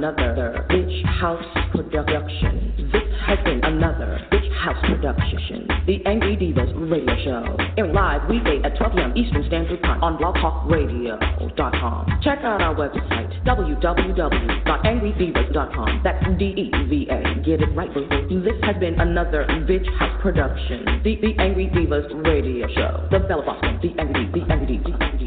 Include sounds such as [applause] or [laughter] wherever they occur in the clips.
another Bitch House production. This has been another House production. The Angry Devas radio show. Airing live weekday at 12 p.m. Eastern Standard Time on blogtalkradio.com. Check out our website, www.angrydevas.com. That's D-E-V-A. Get it right, boo. This has been another Bitch House production. The, the Angry Devas radio show. The Bella Boston, the Angry, the Angry, the Angry.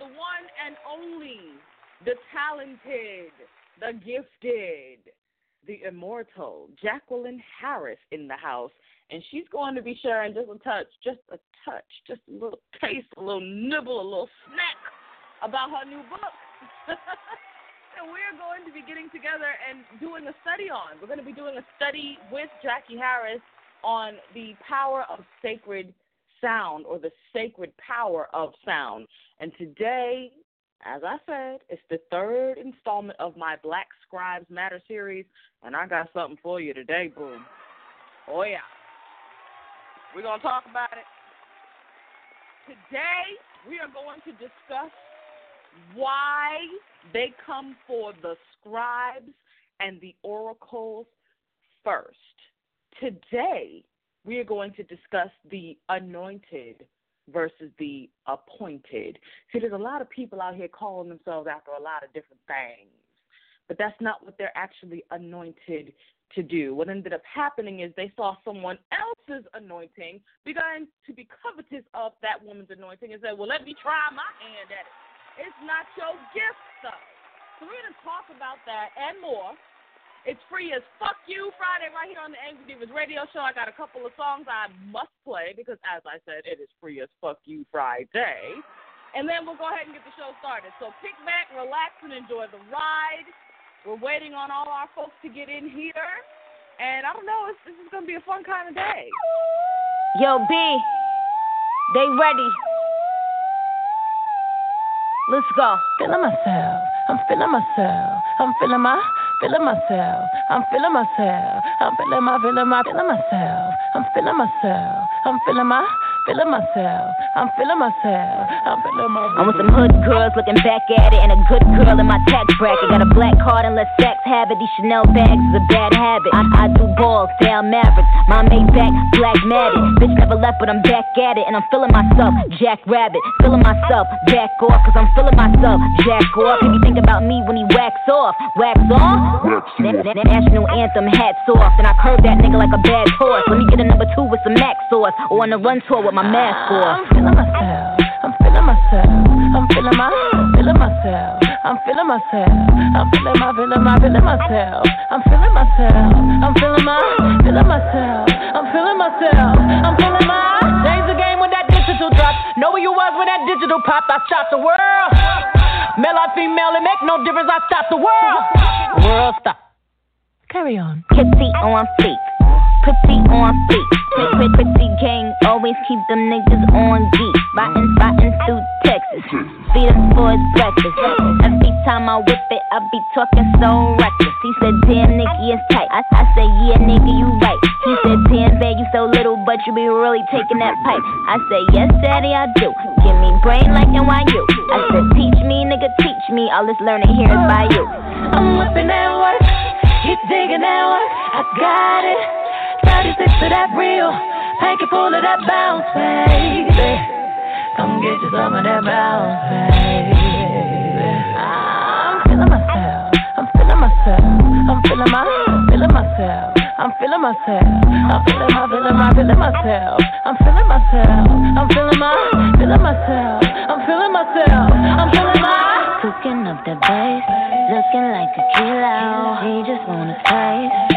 The one and only, the talented, the gifted, the immortal Jacqueline Harris in the house, and she's going to be sharing just a touch, just a touch, just a little taste, a little nibble, a little snack about her new book. [laughs] and we're going to be getting together and doing a study on. We're going to be doing a study with Jackie Harris on the power of sacred sound or the sacred power of sound. And today as I said, it's the third installment of my Black Scribes Matter series, and I got something for you today, boom. Oh, yeah. We're going to talk about it. Today, we are going to discuss why they come for the scribes and the oracles first. Today, we are going to discuss the anointed versus the appointed. See, there's a lot of people out here calling themselves after a lot of different things, but that's not what they're actually anointed to do. What ended up happening is they saw someone else's anointing, began to be covetous of that woman's anointing, and said, Well, let me try my hand at it. It's not your gift, though. So we're going to talk about that and more it's free as fuck you Friday right here on the Angry Devas radio show. I got a couple of songs I must play because, as I said, it is free as fuck you Friday. And then we'll go ahead and get the show started. So kick back, relax, and enjoy the ride. We're waiting on all our folks to get in here. And I don't know, this is going to be a fun kind of day. Yo, B, they ready. Let's go. Feeling myself. I'm feeling myself. I'm feeling my feeling myself. I'm feeling myself. I'm feeling my, feeling my, feeling myself. I'm feeling myself. I'm feeling my feeling myself. I'm feeling myself. I'm feeling myself. I'm with some hood girls looking back at it, and a good girl in my tax bracket. Got a black card and less sex habit. These Chanel bags is a bad habit. I, I do balls, down Mavericks. My made back, black matted. Bitch never left, but I'm back at it, and I'm feeling myself. Jack Rabbit, feeling myself. Back off, cause I'm feeling myself. Jack off. Can you think about me when he wax off? Wax off? That, national anthem, hats off. And I curve that nigga like a bad horse. Let me get a number two with some max sauce. Or on a run tour with my mask off. I'm feeling myself. I'm feeling myself. I'm feeling my, feeling myself. I'm feeling myself. I'm feeling my, feeling my, feeling myself. I'm feeling myself. I'm feeling my, feeling myself. I'm feeling myself. I'm feeling my. Change the game when that digital drop. Know where you was when that digital pop. I shot the world. Male or female, it make no difference. I stop the world. World stop. Carry on. Kissy on feet. Pretty on feet. Pretty, pretty gang, always keep them niggas on geek. Riding, riding through Texas. Feed him for his breakfast. Every time I whip it, I be talking so reckless. He said, damn, nigga, it's tight. I, I say, yeah, nigga, you right. He said, damn, babe, you so little, but you be really taking that pipe. I say, yes, daddy, I do. Give me brain like NYU. I said, teach me, nigga, teach me. All this learning here is by you. I'm whipping that work. Keep digging that work. I got it. 36 to that real. Hanky full of that bounce, baby. Come get you some of that bounce, baby. I'm feeling myself. I'm feeling myself. I'm feeling my, feeling myself. I'm feeling myself. I'm feeling my, feeling my, feeling myself. I'm feeling myself. I'm feeling my, feeling myself. I'm feeling myself. I'm feeling my. Cooking up the bass, looking like a kilo. He just wanna taste,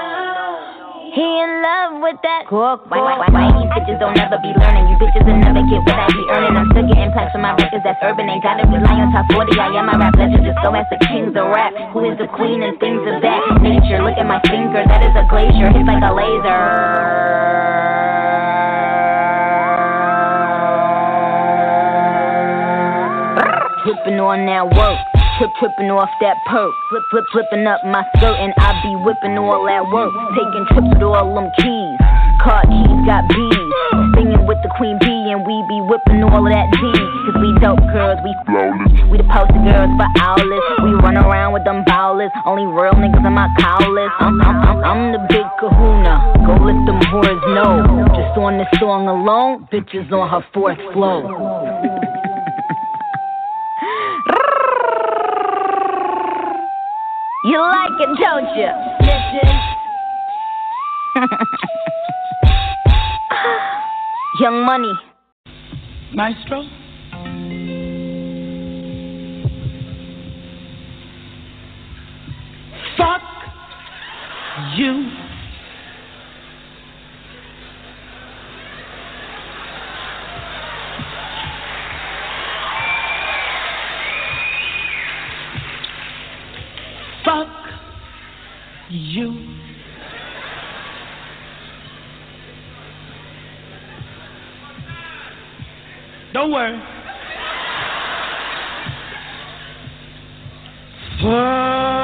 He in love with that cook. Why, why, why, why these bitches don't ever be learning? You bitches will never get what I be earning. I'm still getting plaques on my records that's urban. Ain't gotta rely on top 40. I am my rap legend. Just go ask the kings of rap. Who is the queen and things of that nature? Look at my finger. That is a glacier. Hits like a laser. Whipping on that work. Trip tripping off that perk. Flip, flip, flipping up my skirt, and I be whipping all that work. Taking trips with all them keys. Car keys got bees. Singing with the queen bee, and we be whipping all of that D. Cause we dope girls, we flawless. We the poster girls for owlets. We run around with them bowlers. Only real niggas in my cowlers. I'm, I'm, I'm, I'm the big kahuna. Go let them whores know. Just on this song alone, bitches on her fourth floor. [laughs] [laughs] You like it, don't you? [laughs] Young Money. Maestro? Fuck you. You. Don't worry. Fuck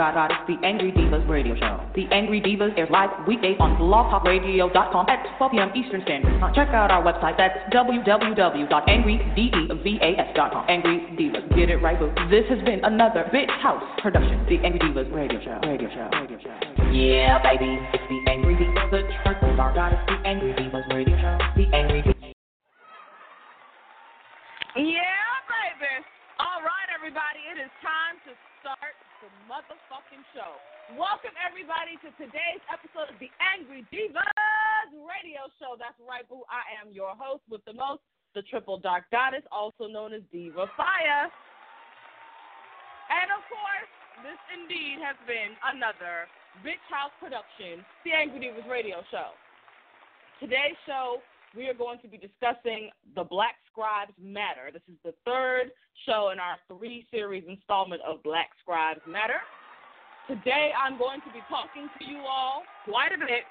It's the Angry Devas radio show. The Angry Devas airs live weekdays on blogtalkradio.com at 12 p.m. Eastern Standard Time. Check out our website. That's www.angrydevas.com. Angry Devas, get it right, boo. This has been another Bitch House production. The Angry Devas radio show. Radio show. Radio show. Yeah, baby, it's the Angry Devas, the triple dark dot. It's the Angry Devas radio show. The Angry Devas. Yeah, baby. All right, everybody, it is time to start the motherfucking show. Welcome, everybody, to today's episode of the Angry Devas radio show. That's right, boo. I am your host with the most, the triple dark goddess, also known as Diva Fire. And of course, this indeed has been another Bitch House production, the Angry Devas radio show. Today's show we are going to be discussing the Black Scribes Matter. This is the third show in our three series installment of Black Scribes Matter. Today I'm going to be talking to you all quite a bit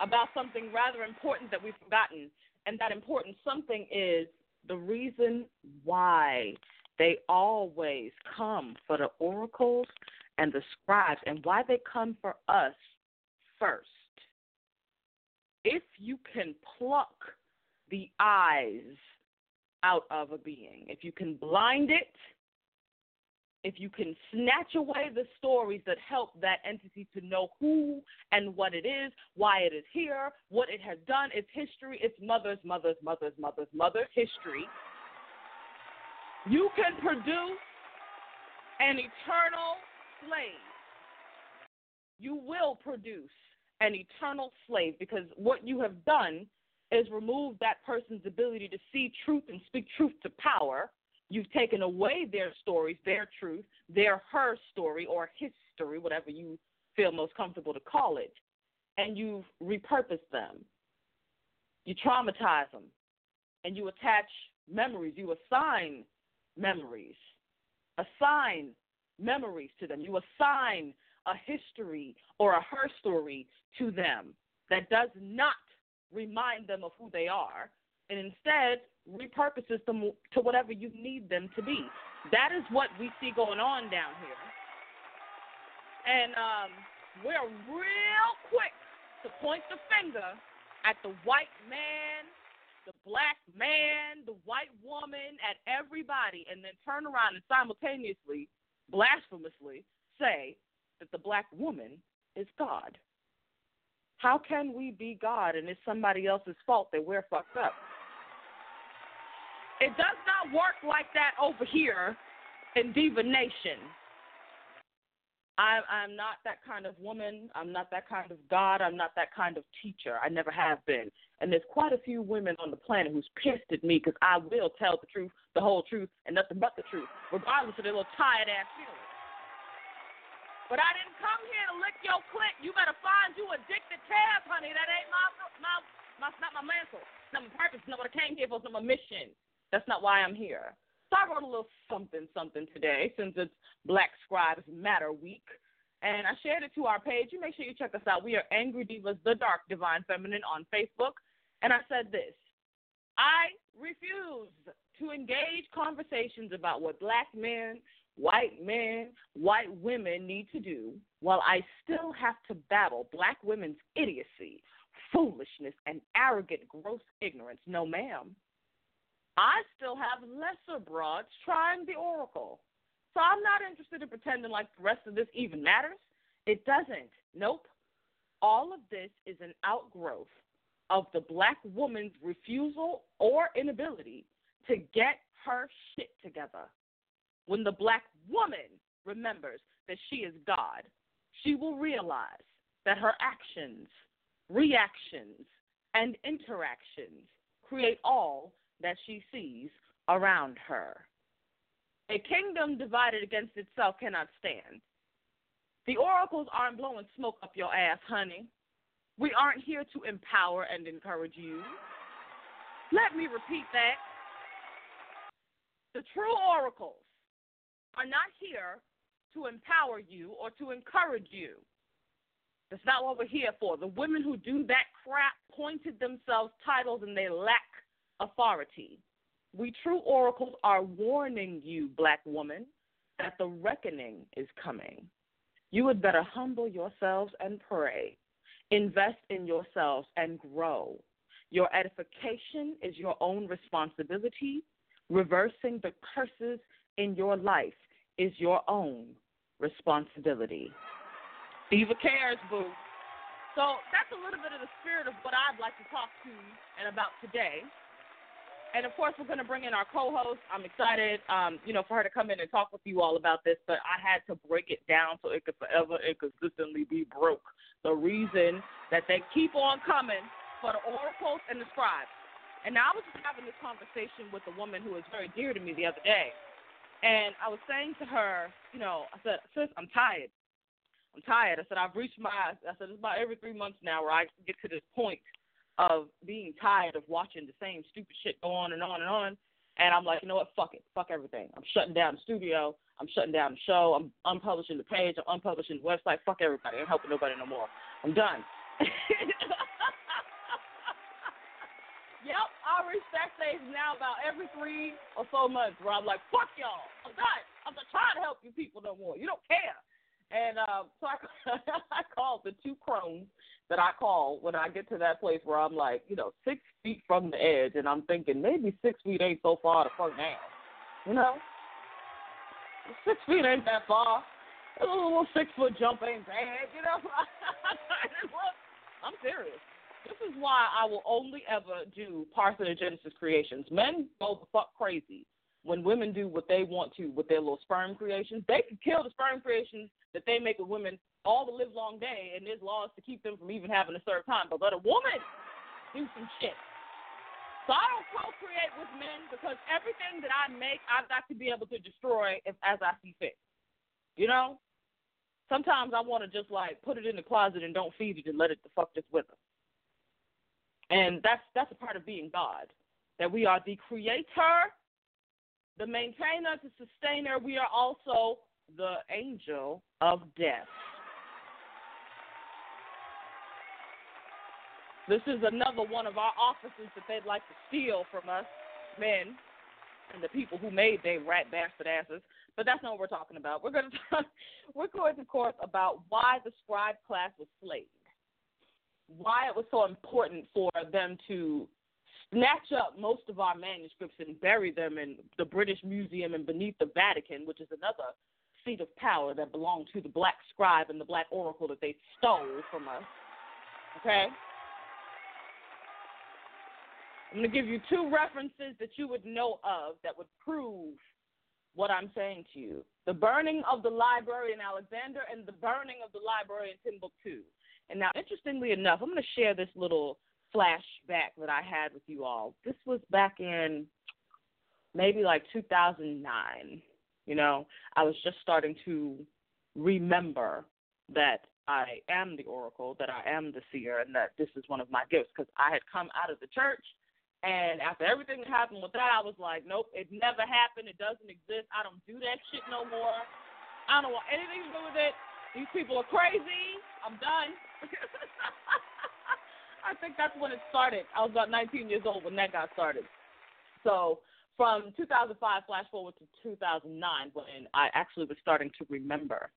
about something rather important that we've forgotten. And that important something is the reason why they always come for the oracles and the scribes and why they come for us first if you can pluck the eyes out of a being, if you can blind it, if you can snatch away the stories that help that entity to know who and what it is, why it is here, what it has done, its history, its mother's, mother's, mother's, mother's, mother's history, you can produce an eternal slave. You will produce an eternal slave because what you have done is remove that person's ability to see truth and speak truth to power. You've taken away their stories, their truth, their her story or history, whatever you feel most comfortable to call it, and you've repurposed them. You traumatize them, and you attach memories. You assign memories, assign memories to them. You assign a history or a her story to them that does not remind them of who they are and instead repurposes them to whatever you need them to be. That is what we see going on down here. And um, we're real quick to point the finger at the white man, the black man, the white woman, at everybody, and then turn around and simultaneously, blasphemously, say that the black woman is God. How can we be God and it's somebody else's fault that we're fucked up? It does not work like that over here in Diva Nation. I, I'm not that kind of woman. I'm not that kind of God. I'm not that kind of teacher. I never have been. And there's quite a few women on the planet who's pissed at me because I will tell the truth, the whole truth, and nothing but the truth, regardless of their little tired ass feelings. But I didn't come here to lick your clit. You better find you addicted tab, honey. That ain't my my my not my mantle. Not my purpose. Not what I came here for. It's not my mission. That's not why I'm here. So I wrote a little something something today since it's Black Scribes Matter Week. And I shared it to our page. You make sure you check us out. We are Angry Devas, the Dark Divine Feminine on Facebook. And I said this I refuse to engage conversations about what black men, white men, white women need to do while I still have to battle black women's idiocy, foolishness, and arrogant, gross ignorance. No, ma'am. I still have lesser broads trying the oracle. So I'm not interested in pretending like the rest of this even matters. It doesn't. Nope. All of this is an outgrowth of the black woman's refusal or inability to get her shit together. When the black woman remembers that she is God, she will realize that her actions, reactions, and interactions create all that she sees around her. A kingdom divided against itself cannot stand. The oracles aren't blowing smoke up your ass, honey. We aren't here to empower and encourage you. Let me repeat that. The true oracles are not here to empower you or to encourage you. That's not what we're here for. The women who do that crap pointed themselves titles and they lack authority. We true oracles are warning you, black woman, that the reckoning is coming. You had better humble yourselves and pray. Invest in yourselves and grow. Your edification is your own responsibility. Reversing the curses in your life is your own responsibility. Diva cares, boo. So that's a little bit of the spirit of what I'd like to talk to and about today. And of course, we're going to bring in our co-host. I'm excited, um, you know, for her to come in and talk with you all about this. But I had to break it down so it could forever and consistently be broke. The reason that they keep on coming for the oracles and the scribes. And now I was just having this conversation with a woman who is very dear to me the other day, and I was saying to her, you know, I said, sis, I'm tired. I'm tired. I said, I've reached my, I said, it's about every three months now where I get to this point of being tired of watching the same stupid shit go on and on and on. And I'm like, you know what? Fuck it. Fuck everything. I'm shutting down the studio. I'm shutting down the show. I'm unpublishing the page. I'm unpublishing the website. Fuck everybody. I'm helping nobody no more. I'm done. [laughs] yep, I that stage now about every three or so months where I'm like, fuck y'all. I'm done. I'm not trying to help you people no more. You don't care. And um, so I, [laughs] I called the two crones that I call when I get to that place where I'm like, you know, six feet from the edge, and I'm thinking maybe six feet ain't so far to fuck down. You know, six feet ain't that far. A little six foot jump ain't bad. You know, [laughs] I'm serious. This is why I will only ever do parthenogenesis creations. Men go the fuck crazy when women do what they want to with their little sperm creations, they can kill the sperm creations that they make with women all the live long day, and there's laws to keep them from even having a serve time. But let a woman do some shit. So I don't co-create with men because everything that I make, I've got to be able to destroy if, as I see fit. You know, sometimes I want to just like put it in the closet and don't feed it and let it the fuck just with us. And that's that's a part of being God, that we are the creator the maintainer, the sustainer. We are also the angel of death. This is another one of our offices that they'd like to steal from us, men, and the people who made their rat bastard asses. But that's not what we're talking about. We're going to talk, we're going to course about why the scribe class was slaved, why it was so important for them to snatch up most of our manuscripts and bury them in the British Museum and beneath the Vatican, which is another seat of power that belonged to the black scribe and the black oracle that they stole from us. Okay? I'm going to give you two references that you would know of that would prove what I'm saying to you the burning of the library in Alexandria and the burning of the library in Timbuktu. And now, interestingly enough, I'm going to share this little flashback that I had with you all. This was back in maybe like 2009. You know, I was just starting to remember that I am the oracle, that I am the seer, and that this is one of my gifts because I had come out of the church. And after everything that happened with that, I was like, nope, it never happened. It doesn't exist. I don't do that shit no more. I don't want anything to do with it. These people are crazy. I'm done. [laughs] I think that's when it started. I was about 19 years old when that got started. So from 2005, flash forward to 2009, when I actually was starting to remember.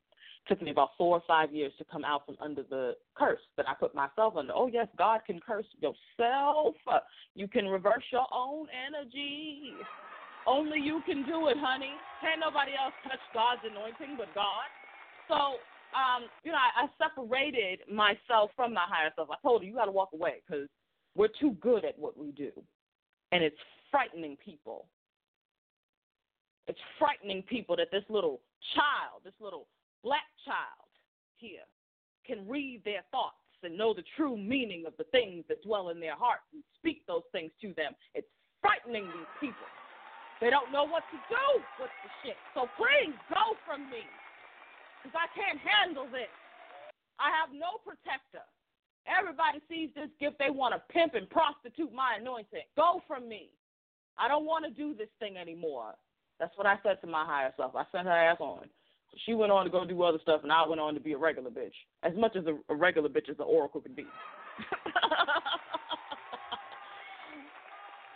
It took me about four or five years to come out from under the curse that I put myself under. Oh, yes, God can curse yourself. You can reverse your own energy. Only you can do it, honey. Can't nobody else touch God's anointing but God. So um, you know, I, I separated myself from my higher self. I told her, you got to walk away because we're too good at what we do. And it's frightening people. It's frightening people that this little child, this little black child here, can read their thoughts and know the true meaning of the things that dwell in their hearts and speak those things to them. It's frightening these people. They don't know what to do with the shit. So please go from me because I can't handle this. I have no protector. Everybody sees this gift, they want to pimp and prostitute my anointing. Go from me. I don't want to do this thing anymore. That's what I said to my higher self. I sent her ass on. She went on to go do other stuff, and I went on to be a regular bitch. As much as a, a regular bitch as the oracle could be. [laughs]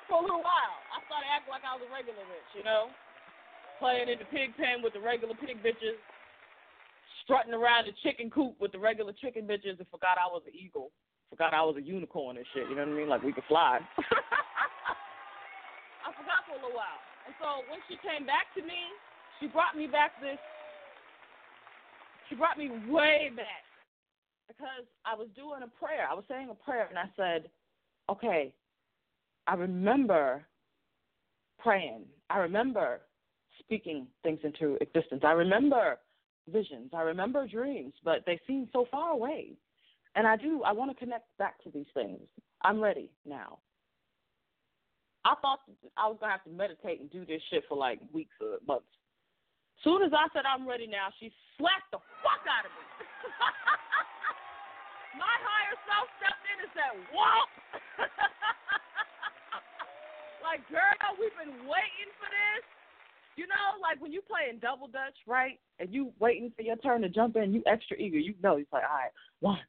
For a little while, I started acting like I was a regular bitch, you know? playing in the pig pen with the regular pig bitches, strutting around the chicken coop with the regular chicken bitches, and forgot I was an eagle. Forgot I was a unicorn and shit. You know what I mean? Like we could fly. [laughs] I forgot for a little while. And so when she came back to me, she brought me back this. She brought me way back because I was doing a prayer. I was saying a prayer, and I said, "Okay, I remember praying. I remember speaking things into existence. I remember visions. I remember dreams, but they seem so far away. And I do, I want to connect back to these things. I'm ready now. I thought I was going to have to meditate and do this shit for like weeks or months. Soon as I said I'm ready now, she slapped the fuck out of me. [laughs] My higher self stepped in and said, Whoa! [laughs] like, girl, we've been waiting for this. You know, like when you playing double dutch, right? And you waiting for your turn to jump in, you extra eager. You know, he's like, all right, one,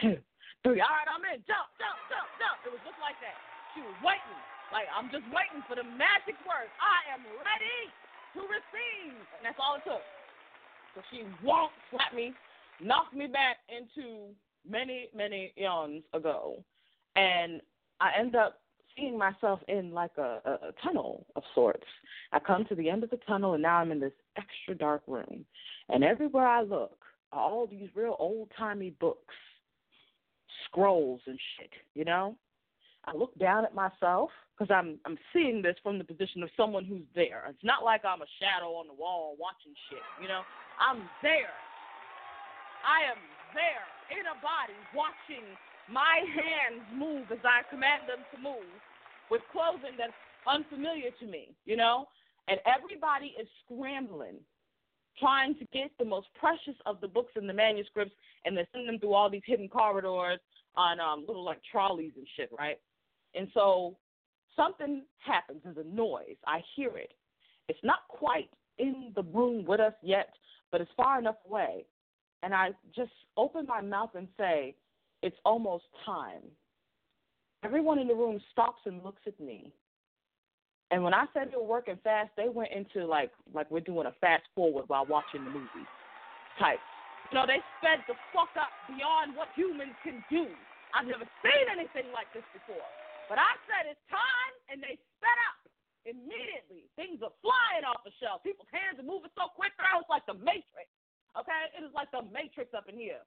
two, three. All right, I'm in. Jump, jump, jump, jump. It was just like that. She was waiting. Like I'm just waiting for the magic words. I am ready to receive, and that's all it took. So she won't slap me, knocked me back into many, many eons ago, and I end up seeing myself in like a, a, a tunnel of sorts. I come to the end of the tunnel, and now I'm in this extra dark room. And everywhere I look are all these real old timey books, scrolls, and shit, you know? I look down at myself because I'm I'm seeing this from the position of someone who's there. It's not like I'm a shadow on the wall watching shit, you know. I'm there. I am there in a body watching my hands move as I command them to move with clothing that's unfamiliar to me, you know? And everybody is scrambling, trying to get the most precious of the books and the manuscripts, and they send them through all these hidden corridors on um, little like trolleys and shit, right? And so something happens. There's a noise. I hear it. It's not quite in the room with us yet, but it's far enough away. And I just open my mouth and say, It's almost time. Everyone in the room stops and looks at me. And when I said they were working fast, they went into like like we're doing a fast forward while watching the movie type. You know, they sped the fuck up beyond what humans can do. I've never seen anything like this before. But I said it's time, and they sped up immediately. Things are flying off the shelf. People's hands are moving so quick, now it's like the Matrix. Okay, it is like the Matrix up in here.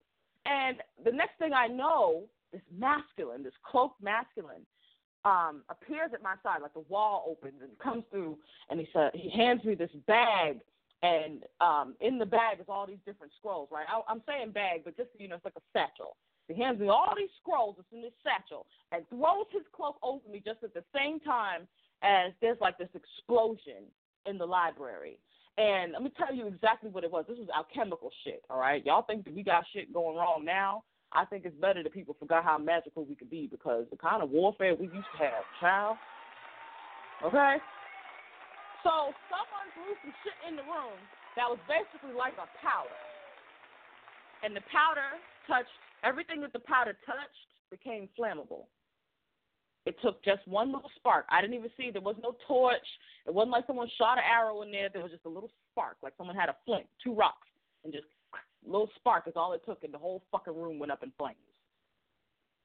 And the next thing I know, this masculine, this cloaked masculine, um, appears at my side, like the wall opens and comes through, and he said he hands me this bag, and um, in the bag is all these different scrolls, right? I, I'm saying bag, but just you know, it's like a satchel. He hands me all these scrolls that's in this satchel and throws his cloak over me just at the same time as there's like this explosion in the library. And let me tell you exactly what it was. This was alchemical shit, all right? Y'all think that we got shit going wrong now. I think it's better that people forgot how magical we could be because the kind of warfare we used to have, child. Okay? So someone threw some shit in the room that was basically like a powder. And the powder touched everything that the powder touched became flammable. It took just one little spark. I didn't even see there was no torch. It wasn't like someone shot an arrow in there. There was just a little spark, like someone had a flint, two rocks, and just little spark is all it took, and the whole fucking room went up in flames.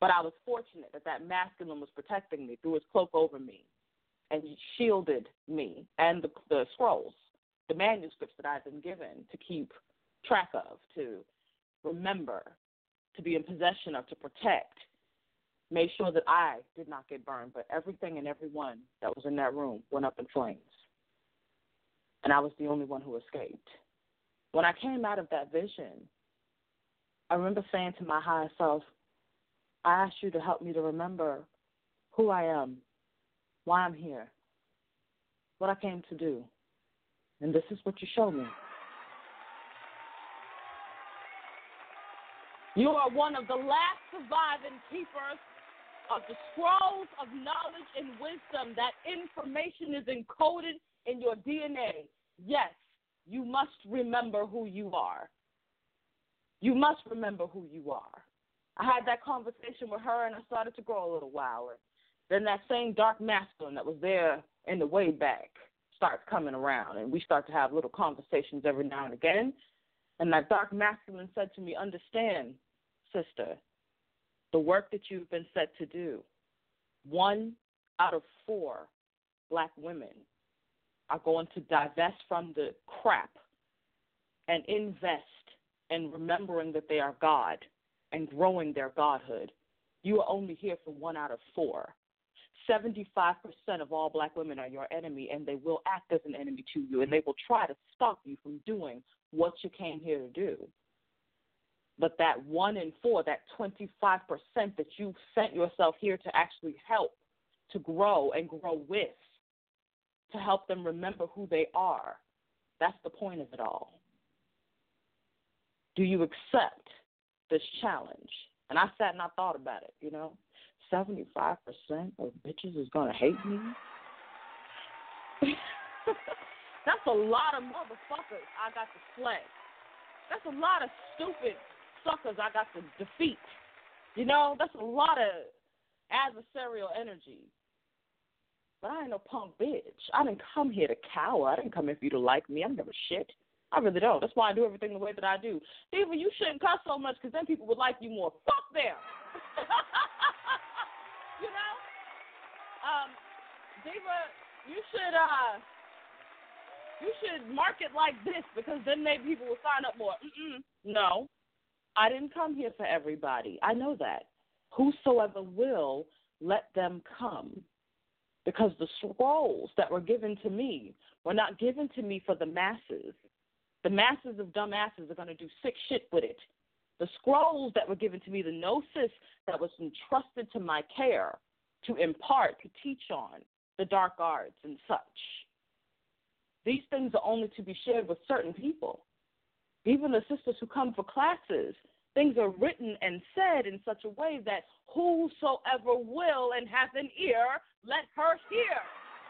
But I was fortunate that that masculine was protecting me, threw his cloak over me, and shielded me and the, the scrolls, the manuscripts that I've been given to keep track of, to remember, to be in possession of, to protect, made sure that I did not get burned, but everything and everyone that was in that room went up in flames. And I was the only one who escaped. When I came out of that vision, I remember saying to my higher self, I ask you to help me to remember who I am, why I'm here, what I came to do. And this is what you showed me. You are one of the last surviving keepers of the scrolls of knowledge and wisdom. That information is encoded in your DNA. Yes, you must remember who you are. You must remember who you are. I had that conversation with her and I started to grow a little. And then that same dark masculine that was there in the way back starts coming around, and we start to have little conversations every now and again. And that dark masculine said to me, Understand, sister, the work that you've been set to do, one out of four black women are going to divest from the crap and invest in remembering that they are God and growing their godhood. You are only here for one out of four. 75% of all black women are your enemy, and they will act as an enemy to you, and they will try to stop you from doing what you came here to do. But that one in four, that 25% that you sent yourself here to actually help, to grow and grow with, to help them remember who they are, that's the point of it all. Do you accept this challenge? And I sat and I thought about it, you know. 75% of bitches is going to hate me. [laughs] That's a lot of motherfuckers I got to slay. That's a lot of stupid suckers I got to defeat. You know, that's a lot of adversarial energy. But I ain't no punk bitch. I didn't come here to cower. I didn't come here for you to like me. I am never shit. I really don't. That's why I do everything the way that I do. Diva, you shouldn't cuss so much because then people would like you more. Fuck them. [laughs] you know? Um, Diva, you should uh you should market like this because then maybe people will sign up more. Mm-mm. No, I didn't come here for everybody. I know that. Whosoever will, let them come. Because the scrolls that were given to me were not given to me for the masses. The masses of dumbasses are going to do sick shit with it. The scrolls that were given to me, the gnosis that was entrusted to my care to impart, to teach on, the dark arts and such these things are only to be shared with certain people. Even the sisters who come for classes, things are written and said in such a way that whosoever will and hath an ear, let her hear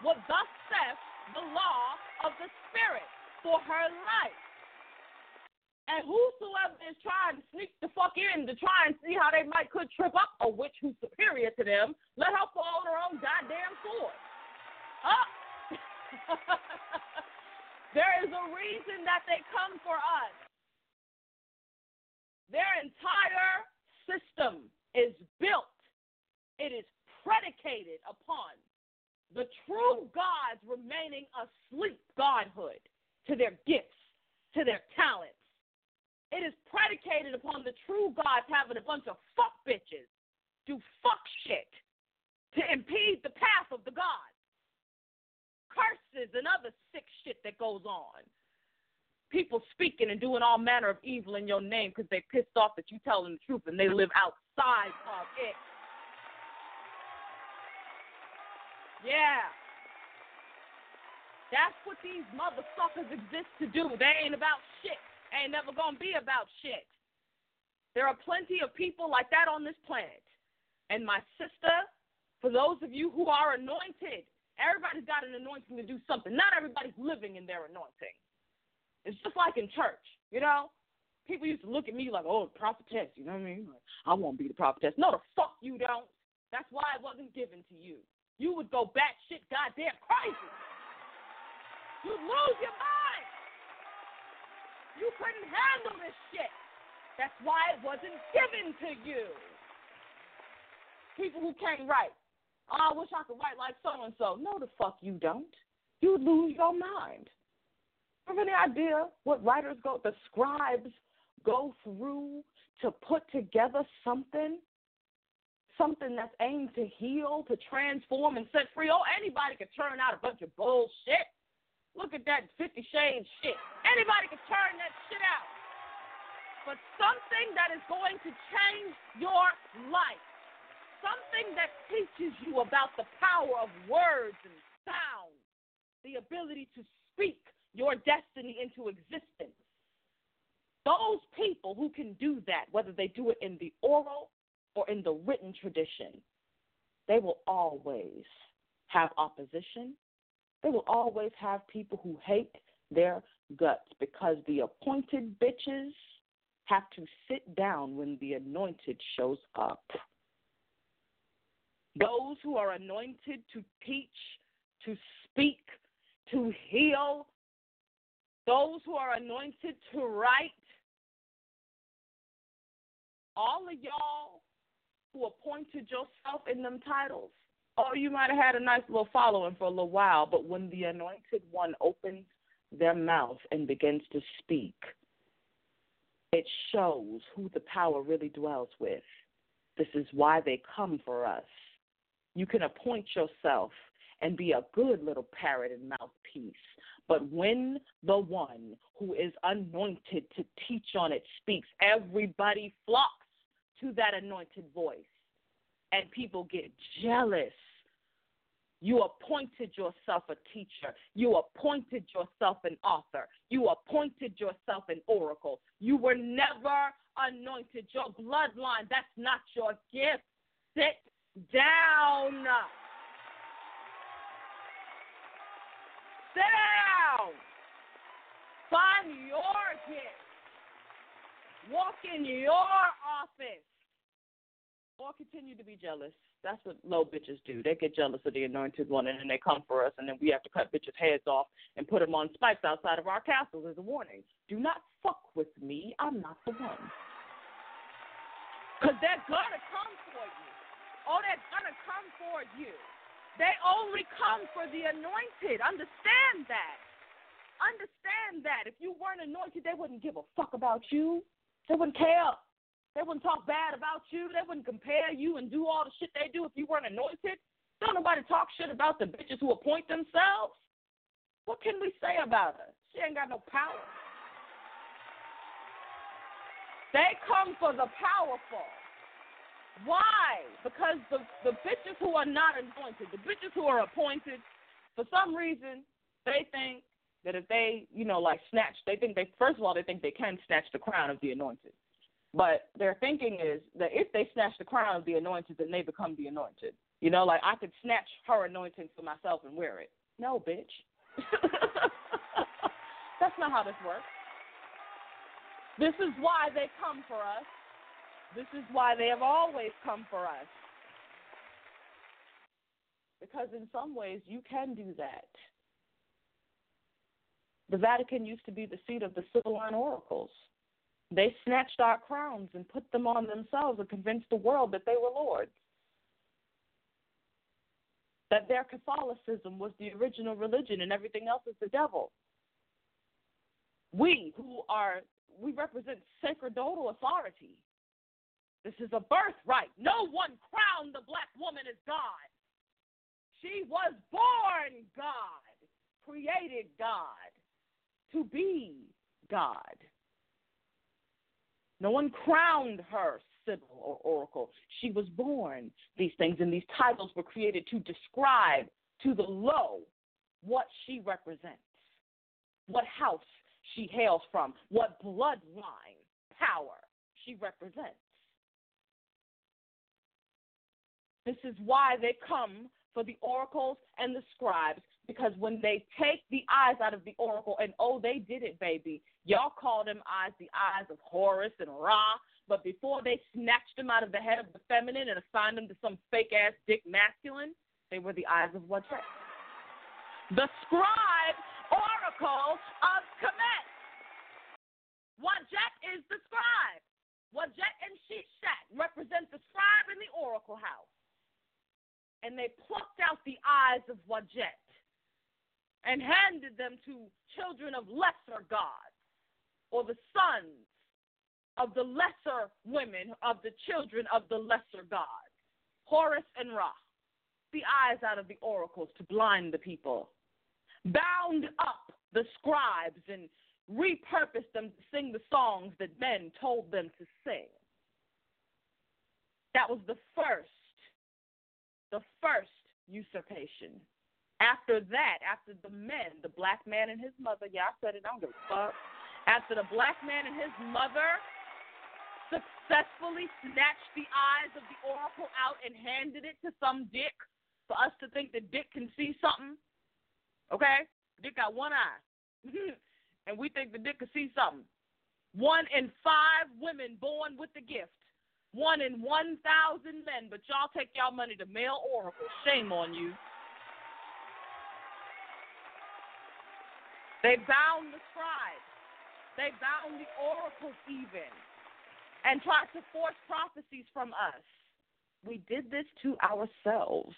what thus saith the law of the Spirit for her life. And whosoever is trying to sneak the fuck in to try and see how they might could trip up a witch who's superior to them, let her fall on her own goddamn sword. [laughs] There is a reason that they come for us. Their entire system is built, it is predicated upon the true gods remaining asleep, godhood, to their gifts, to their talents. It is predicated upon the true gods having a bunch of fuck bitches do fuck shit to impede the path of the gods curses and other sick shit that goes on. People speaking and doing all manner of evil in your name because they pissed off that you tell them the truth and they live outside of it. Yeah. That's what these motherfuckers exist to do. They ain't about shit. Ain't never gonna be about shit. There are plenty of people like that on this planet. And my sister, for those of you who are anointed, Everybody's got an anointing to do something. Not everybody's living in their anointing. It's just like in church, you know? People used to look at me like, oh, prophetess, you know what I mean? Like, I won't be the prophetess. No, the fuck you don't. That's why it wasn't given to you. You would go batshit goddamn crazy. You'd lose your mind. You couldn't handle this shit. That's why it wasn't given to you. People who can't write, Oh, I wish I could write like so and so. No, the fuck you don't. You would lose your mind. Have any idea what writers go, the scribes go through to put together something? Something that's aimed to heal, to transform, and set free. Oh, anybody can turn out a bunch of bullshit. Look at that Fifty Shades shit. Anybody can turn that shit out. But something that is going to change your life something that teaches you about the power of words and sound, the ability to speak your destiny into existence. Those people who can do that, whether they do it in the oral or in the written tradition, they will always have opposition. They will always have people who hate their guts because the appointed bitches have to sit down when the anointed shows up. Those who are anointed to teach, to speak, to heal, those who are anointed to write. All of y'all who appointed yourself in them titles, oh, you might have had a nice little following for a little while, but when the anointed one opens their mouth and begins to speak, it shows who the power really dwells with. This is why they come for us. You can appoint yourself and be a good little parrot and mouthpiece. But when the one who is anointed to teach on it speaks, everybody flocks to that anointed voice. And people get jealous you appointed yourself a teacher. You appointed yourself an author. You appointed yourself an oracle. You were never anointed. Your bloodline, that's not your gift. Sit down. Sit down. Find your gift. Walk in your office. Or continue to be jealous. That's what low bitches do. They get jealous of the anointed one, and then they come for us, and then we have to cut bitches' heads off and put them on spikes outside of our castles as a warning. Do not fuck with me. I'm not the one. Because they're going to come for you. Oh, they're going to come for you. They only come for the anointed. Understand that. Understand that. If you weren't anointed, they wouldn't give a fuck about you. They wouldn't care. They wouldn't talk bad about you. They wouldn't compare you and do all the shit they do if you weren't anointed. Don't nobody talk shit about the bitches who appoint themselves. What can we say about her? She ain't got no power. They come for the powerful. Why? Because the, the bitches who are not anointed, the bitches who are appointed, for some reason, they think that if they, you know, like snatch, they think they, first of all, they think they can snatch the crown of the anointed. But their thinking is that if they snatch the crown of the anointed, then they become the anointed. You know, like I could snatch her anointing for myself and wear it. No, bitch. [laughs] That's not how this works. This is why they come for us. This is why they have always come for us. Because in some ways, you can do that. The Vatican used to be the seat of the Sibylline oracles. They snatched our crowns and put them on themselves and convinced the world that they were lords. That their Catholicism was the original religion and everything else is the devil. We who are, we represent sacerdotal authority. This is a birthright. No one crowned the black woman as God. She was born God, created God, to be God. No one crowned her Sibyl or Oracle. She was born these things, and these titles were created to describe to the low what she represents, what house she hails from, what bloodline power she represents. This is why they come for the oracles and the scribes because when they take the eyes out of the oracle, and oh, they did it, baby. Y'all call them eyes the eyes of Horus and Ra, but before they snatched them out of the head of the feminine and assigned them to some fake ass dick masculine, they were the eyes of Wadjet. The scribe oracle of Kemet. Wadjet is the scribe. Wadjet and Shishat represent the scribe in the oracle house. And they plucked out the eyes of Wadjet and handed them to children of lesser gods or the sons of the lesser women of the children of the lesser gods, Horus and Ra, the eyes out of the oracles to blind the people, bound up the scribes and repurposed them to sing the songs that men told them to sing. That was the first, the first usurpation. After that, after the men, the black man and his mother, yeah, I said it, I don't give a fuck. After the black man and his mother successfully snatched the eyes of the oracle out and handed it to some dick for us to think that dick can see something, okay? Dick got one eye. [laughs] and we think the dick can see something. One in five women born with the gift. One in 1,000 men, but y'all take y'all money to male oracle. Shame on you. They bound the scribes. They bound the oracles even and tried to force prophecies from us. We did this to ourselves.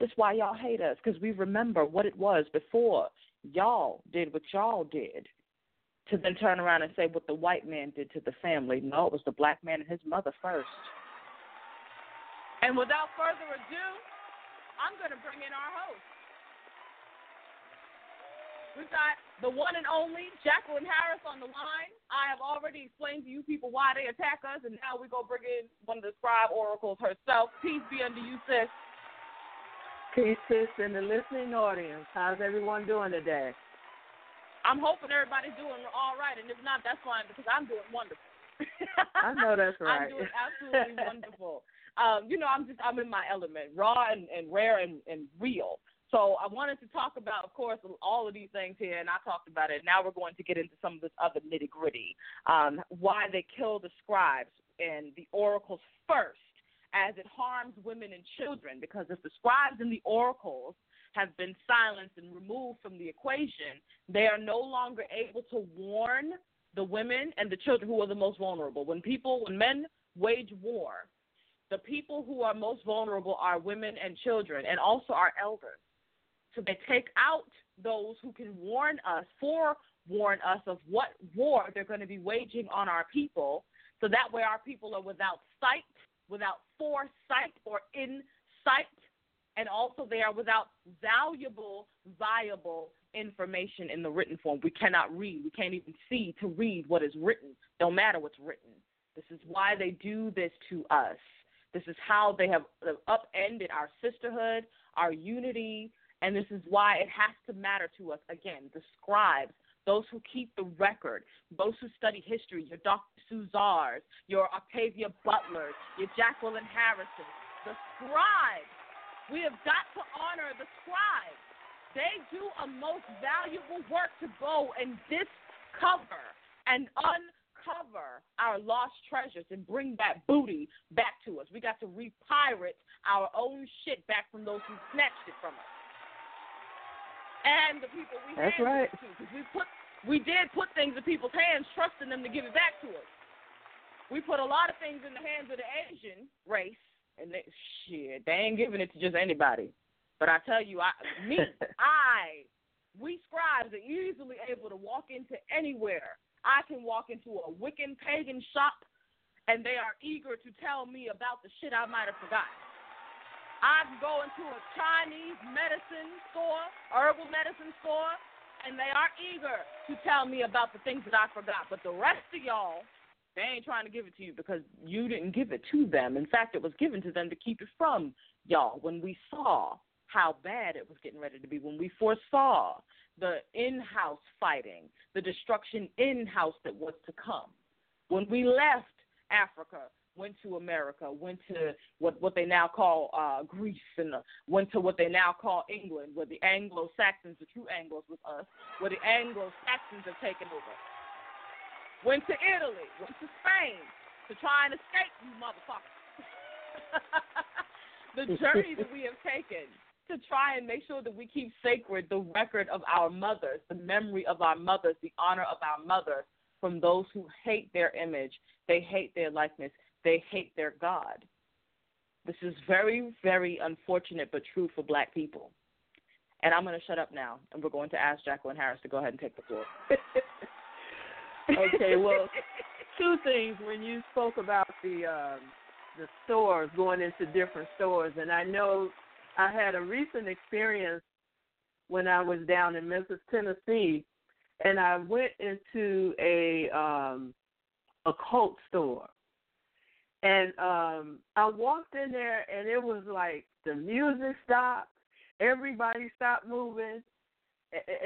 That's why y'all hate us, because we remember what it was before y'all did what y'all did to then turn around and say what the white man did to the family. No, it was the black man and his mother first. And without further ado, I'm going to bring in our host. We've got the one and only Jacqueline Harris on the line. I have already explained to you people why they attack us, and now we go bring in one of the scribe oracles herself. Peace be unto you, sis. Peace, sis, in the listening audience. How's everyone doing today? I'm hoping everybody's doing all right, and if not, that's fine because I'm doing wonderful. I know that's [laughs] right. I'm doing absolutely wonderful. Um, you know, I'm just I'm in my element, raw and, and rare and, and real. So I wanted to talk about, of course, all of these things here, and I talked about it. Now we're going to get into some of this other nitty gritty. Um, why they kill the scribes and the oracles first, as it harms women and children. Because if the scribes and the oracles have been silenced and removed from the equation, they are no longer able to warn the women and the children who are the most vulnerable. When people, when men wage war, the people who are most vulnerable are women and children, and also our elders. So they take out those who can warn us, forewarn us of what war they're going to be waging on our people. So that way our people are without sight, without foresight or insight, and also they are without valuable, viable information in the written form. We cannot read. We can't even see to read what is written. Don't matter what's written. This is why they do this to us. This is how they have upended our sisterhood, our unity, and this is why it has to matter to us. Again, the scribes, those who keep the record, those who study history, your Dr. Suzars, your Octavia Butlers, your Jacqueline Harrison, the scribes. We have got to honor the scribes. They do a most valuable work to go and discover and uncover our lost treasures and bring that booty back to us. We got to repirate our own shit back from those who snatched it from us and the people we That's handed right. it to. Because we put we did put things in people's hands, trusting them to give it back to us. We put a lot of things in the hands of the Asian race, and they, shit, they ain't giving it to just anybody. But I tell you, I, me, [laughs] I, we scribes are easily able to walk into anywhere. I can walk into a Wiccan pagan shop, and they are eager to tell me about the shit I might have forgotten. I can go into a Chinese medicine store, herbal medicine store, and they are eager to tell me about the things that I forgot. But the rest of y'all, they ain't trying to give it to you because you didn't give it to them. In fact, it was given to them to keep it from y'all. When we saw how bad it was getting ready to be, when we foresaw the in house fighting, the destruction in house that was to come, when we left Africa went to America, went to what what they now call uh, Greece, and uh, went to what they now call England, where the Anglo Saxons, the true Anglos with us, where the Anglo Saxons have taken over. Went to Italy, went to Spain to try and escape you motherfuckers. [laughs] the journey that we have taken to try and make sure that we keep sacred the record of our mothers, the memory of our mothers, the honor of our mothers from those who hate their image, they hate their likeness, they hate their God. This is very, very unfortunate but true for black people. And I'm going to shut up now, and we're going to ask Jacqueline Harris to go ahead and take the floor. [laughs] okay, well, [laughs] two things. When you spoke about the um, the stores going into different stores, and I know I had a recent experience when I was down in Memphis, Tennessee, and I went into a um, a cult store, and um I walked in there and it was like the music stopped, everybody stopped moving,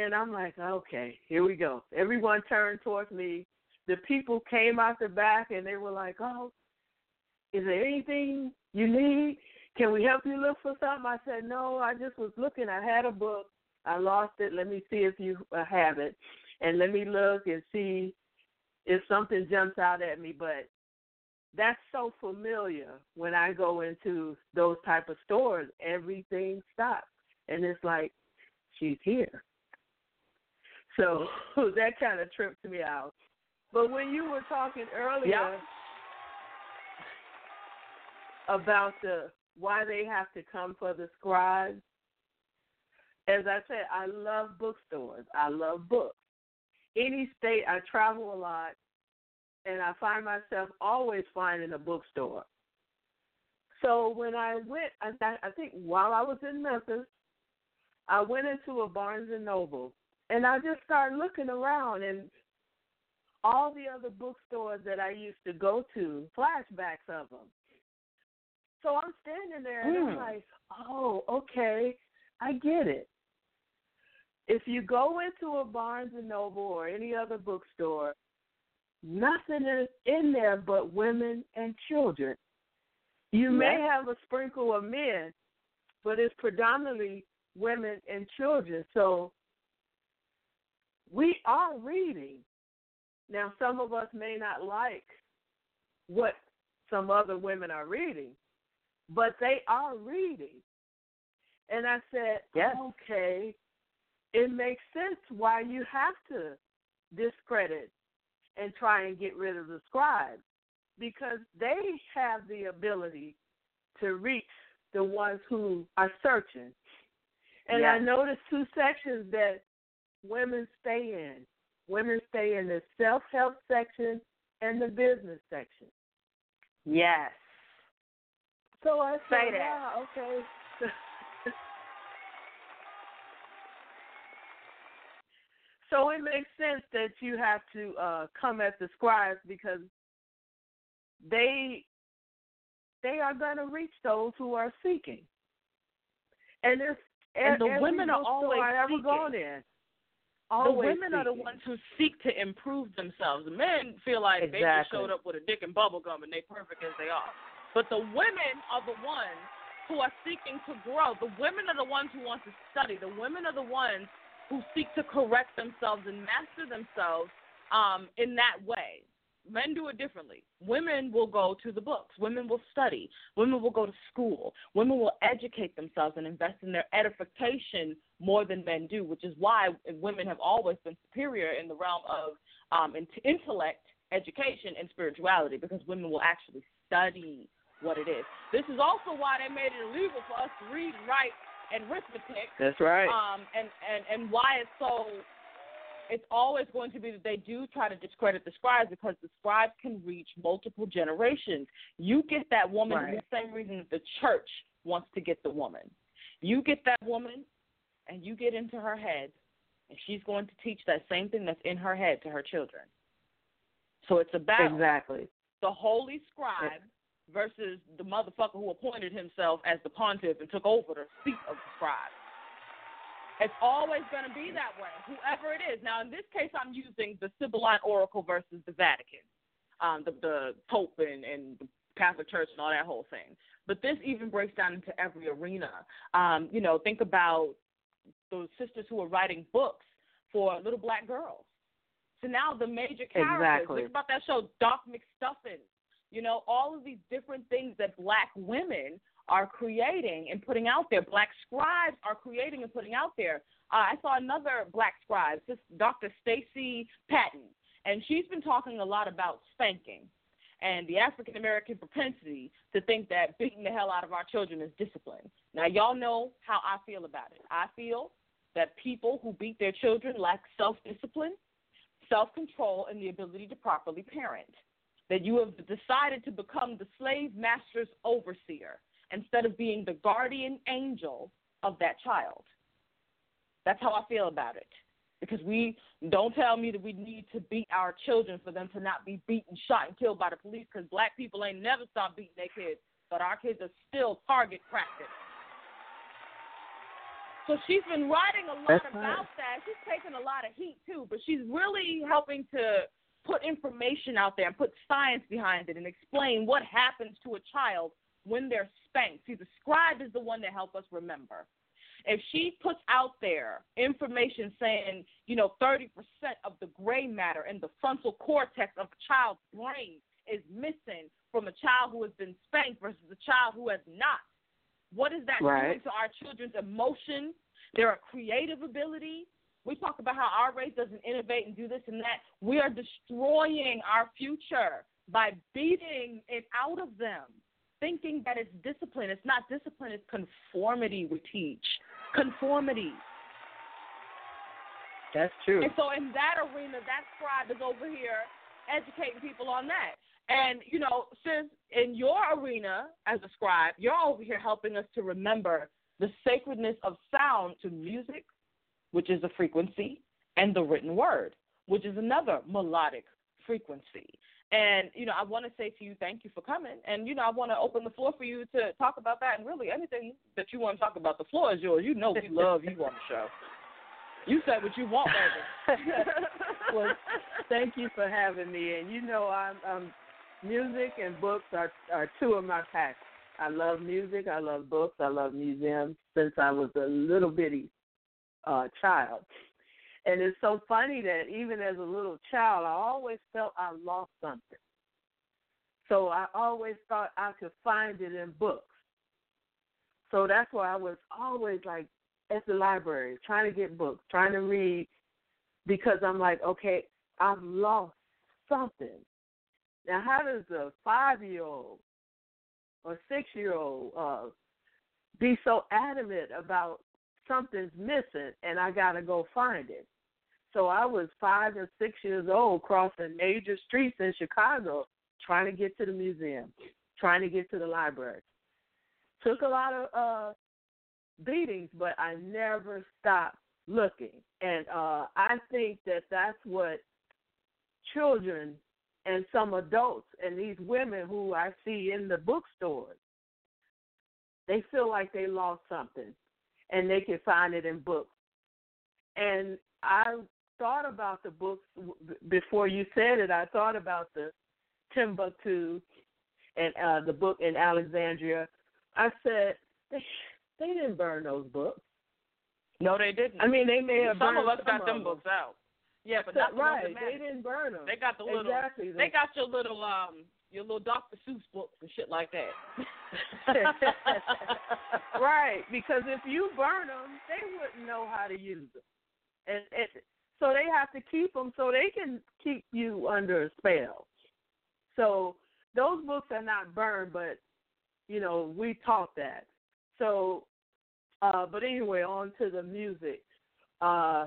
and I'm like, okay, here we go. Everyone turned towards me. The people came out the back and they were like, oh, is there anything you need? Can we help you look for something? I said, no, I just was looking. I had a book. I lost it. Let me see if you uh, have it. And let me look and see if something jumps out at me. But that's so familiar when I go into those type of stores. Everything stops, and it's like she's here. So [laughs] that kind of tripped me out. But when you were talking earlier Yeah. about the why they have to come for the scribes, as I said, I love bookstores. I love books. Any state I travel a lot, and I find myself always finding a bookstore. So when I went, I, I think while I was in Memphis, I went into a Barnes and Noble, and I just started looking around, and all the other bookstores that I used to go to, flashbacks of them. So I'm standing there, and I'm Hmm. like, oh, okay, I get it. If you go into a Barnes and Noble or any other bookstore, nothing is in there but women and children. You may have a sprinkle of men, but it's predominantly women and children. So we are reading. Now, some of us may not like what some other women are reading, but they are reading. And I said, Yes. okay, it makes sense why you have to discredit and try and get rid of the scribes because they have the ability to reach the ones who are searching. And I noticed two sections that women stay in. Women stay in the self help section and the business section. Yes. So I Say said, that. wow, okay. [laughs] so it makes sense that you have to uh, come at the scribes because they they are going to reach those who are seeking. And if And the women are always I ever seeking. gone in. The Always women are the ones who seek to improve themselves. Men feel like they just showed up with a dick and bubble gum and they're perfect as they are. But the women are the ones who are seeking to grow. The women are the ones who want to study. The women are the ones who seek to correct themselves and master themselves um, in that way. Men do it differently. Women will go to the books. Women will study. Women will go to school. Women will educate themselves and invest in their edification more than men do, which is why women have always been superior in the realm of um, int- intellect, education, and spirituality because women will actually study what it is. This is also why they made it illegal for us to read, write, and arithmetic That's right. um, and, and, and why it's so it's always going to be that they do try to discredit the scribes because the scribes can reach multiple generations. You get that woman Right. for the same reason that the church wants to get the woman. You get that woman and you get into her head and she's going to teach that same thing that's in her head to her children. So it's a battle exactly. the holy scribe versus the motherfucker who appointed himself as the pontiff and took over the seat of the scribe. It's always going to be that way, whoever it is. Now, in this case, I'm using the Sibylline Oracle versus the Vatican, um, the, the Pope and, and the Catholic Church and all that whole thing. But this even breaks down into every arena. Um, you know, think about those sisters who are writing books for little black girls. So now the major characters. Exactly. Think about that show, Doc McStuffin. You know, all of these different things that black women are creating and putting out there. Black scribes are creating and putting out there. Uh, I saw another black scribe, this Dr. Stacey Patton, and she's been talking a lot about spanking and the African American propensity to think that beating the hell out of our children is discipline. Now, y'all know how I feel about it. I feel that people who beat their children lack self discipline, self control, and the ability to properly parent. That you have decided to become the slave master's overseer instead of being the guardian angel of that child. That's how I feel about it. Because we don't tell me that we need to beat our children for them to not be beaten, shot, and killed by the police. Because black people ain't never stopped beating their kids, but our kids are still target practice. So she's been writing a lot That's about right. that. She's taking a lot of heat too, but she's really helping to put information out there and put science behind it and explain what happens to a child when they're spanked. See, the scribe is the one that helps us remember. If she puts out there information saying, you know, 30% of the gray matter in the frontal cortex of a child's brain is missing from a child who has been spanked versus a child who has not, what is that doing to our children's emotion, their creative ability, We talk about how our race doesn't innovate and do this and that. We are destroying our future by beating it out of them, thinking that it's discipline. It's not discipline, it's conformity we teach. Conformity. That's true. And so in that arena, that scribe is over here educating people on that. And, you know, since in your arena as a scribe, you're over here helping us to remember the sacredness of sound to music, which is a frequency, and the written word, which is another melodic frequency. And, you know, I want to say to you, thank you for coming. And, you know, I want to open the floor for you to talk about that. And really, anything that you want to talk about, the floor is yours. You know, we love you on the show. You said what you want, baby. [laughs] well, thank you for having me. And you know, I'm, I'm music and books are are two of my passions. I love music. I love books. I love museums since I was a little bitty uh, child. And it's so funny that even as a little child, I always felt I lost something. So I always thought I could find it in books. So that's why I was always like at the library, trying to get books, trying to read, because I'm like, okay, I've lost something. Now, how does a five year old or six year old uh, be so adamant about something's missing and I got to go find it? So I was five and six years old crossing major streets in Chicago trying to get to the museum, trying to get to the library. Took a lot of uh, beatings, but I never stopped looking. And uh, I think that that's what children and some adults and these women who I see in the bookstores, they feel like they lost something and they can find it in books. And I thought about the books before you said it. I thought about the Timbuktu and uh, the book in Alexandria. I said they they didn't burn those books. No, they didn't. I mean, they may have. Some of us got them books out. Yeah, but [laughs] not the right. They didn't burn them. They got the little. exactly. They got your little um your little Dr. Seuss books and shit like that. [laughs] [laughs] right, because if you burn them, they wouldn't know how to use them, and, and so they have to keep them so they can keep you under a spell. So those books are not burned, but you know we taught that. So, uh, but anyway, on to the music. Uh,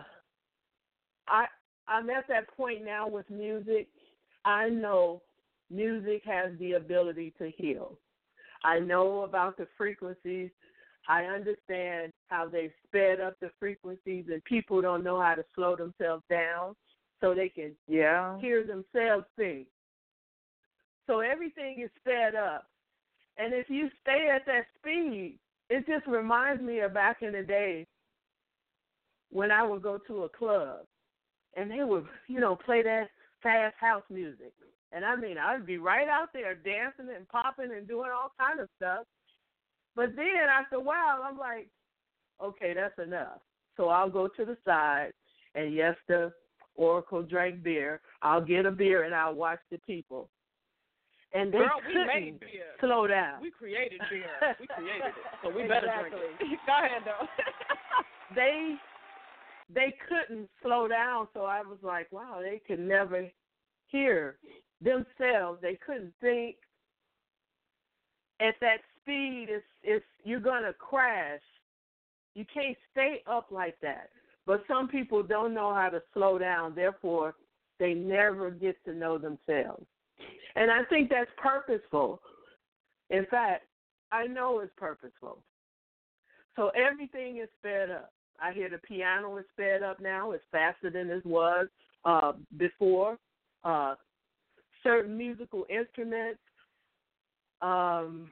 I I'm at that point now with music. I know music has the ability to heal. I know about the frequencies. I understand how they've sped up the frequencies, and people don't know how to slow themselves down so they can yeah. hear themselves sing. So everything is sped up. And if you stay at that speed, it just reminds me of back in the day when I would go to a club and they would, you know, play that fast house music. And I mean, I'd be right out there dancing and popping and doing all kind of stuff. But then after a while, I'm like, okay, that's enough. So I'll go to the side, and yes, the Oracle drank beer. I'll get a beer and I'll watch the people. And they Girl, we couldn't made beer. slow down. We created beer. We created it, so we [laughs] better drink it. [laughs] Go ahead, though. [laughs] they they couldn't slow down so i was like wow they could never hear themselves. They couldn't think at that speed. It's it's you're gonna crash. You can't stay up like that. But some people don't know how to slow down. Therefore they never get to know themselves. And i think that's purposeful. In fact i know it's purposeful. So everything is sped up I hear the piano is sped up now. It's faster than it was uh, before. Uh, certain musical instruments, um,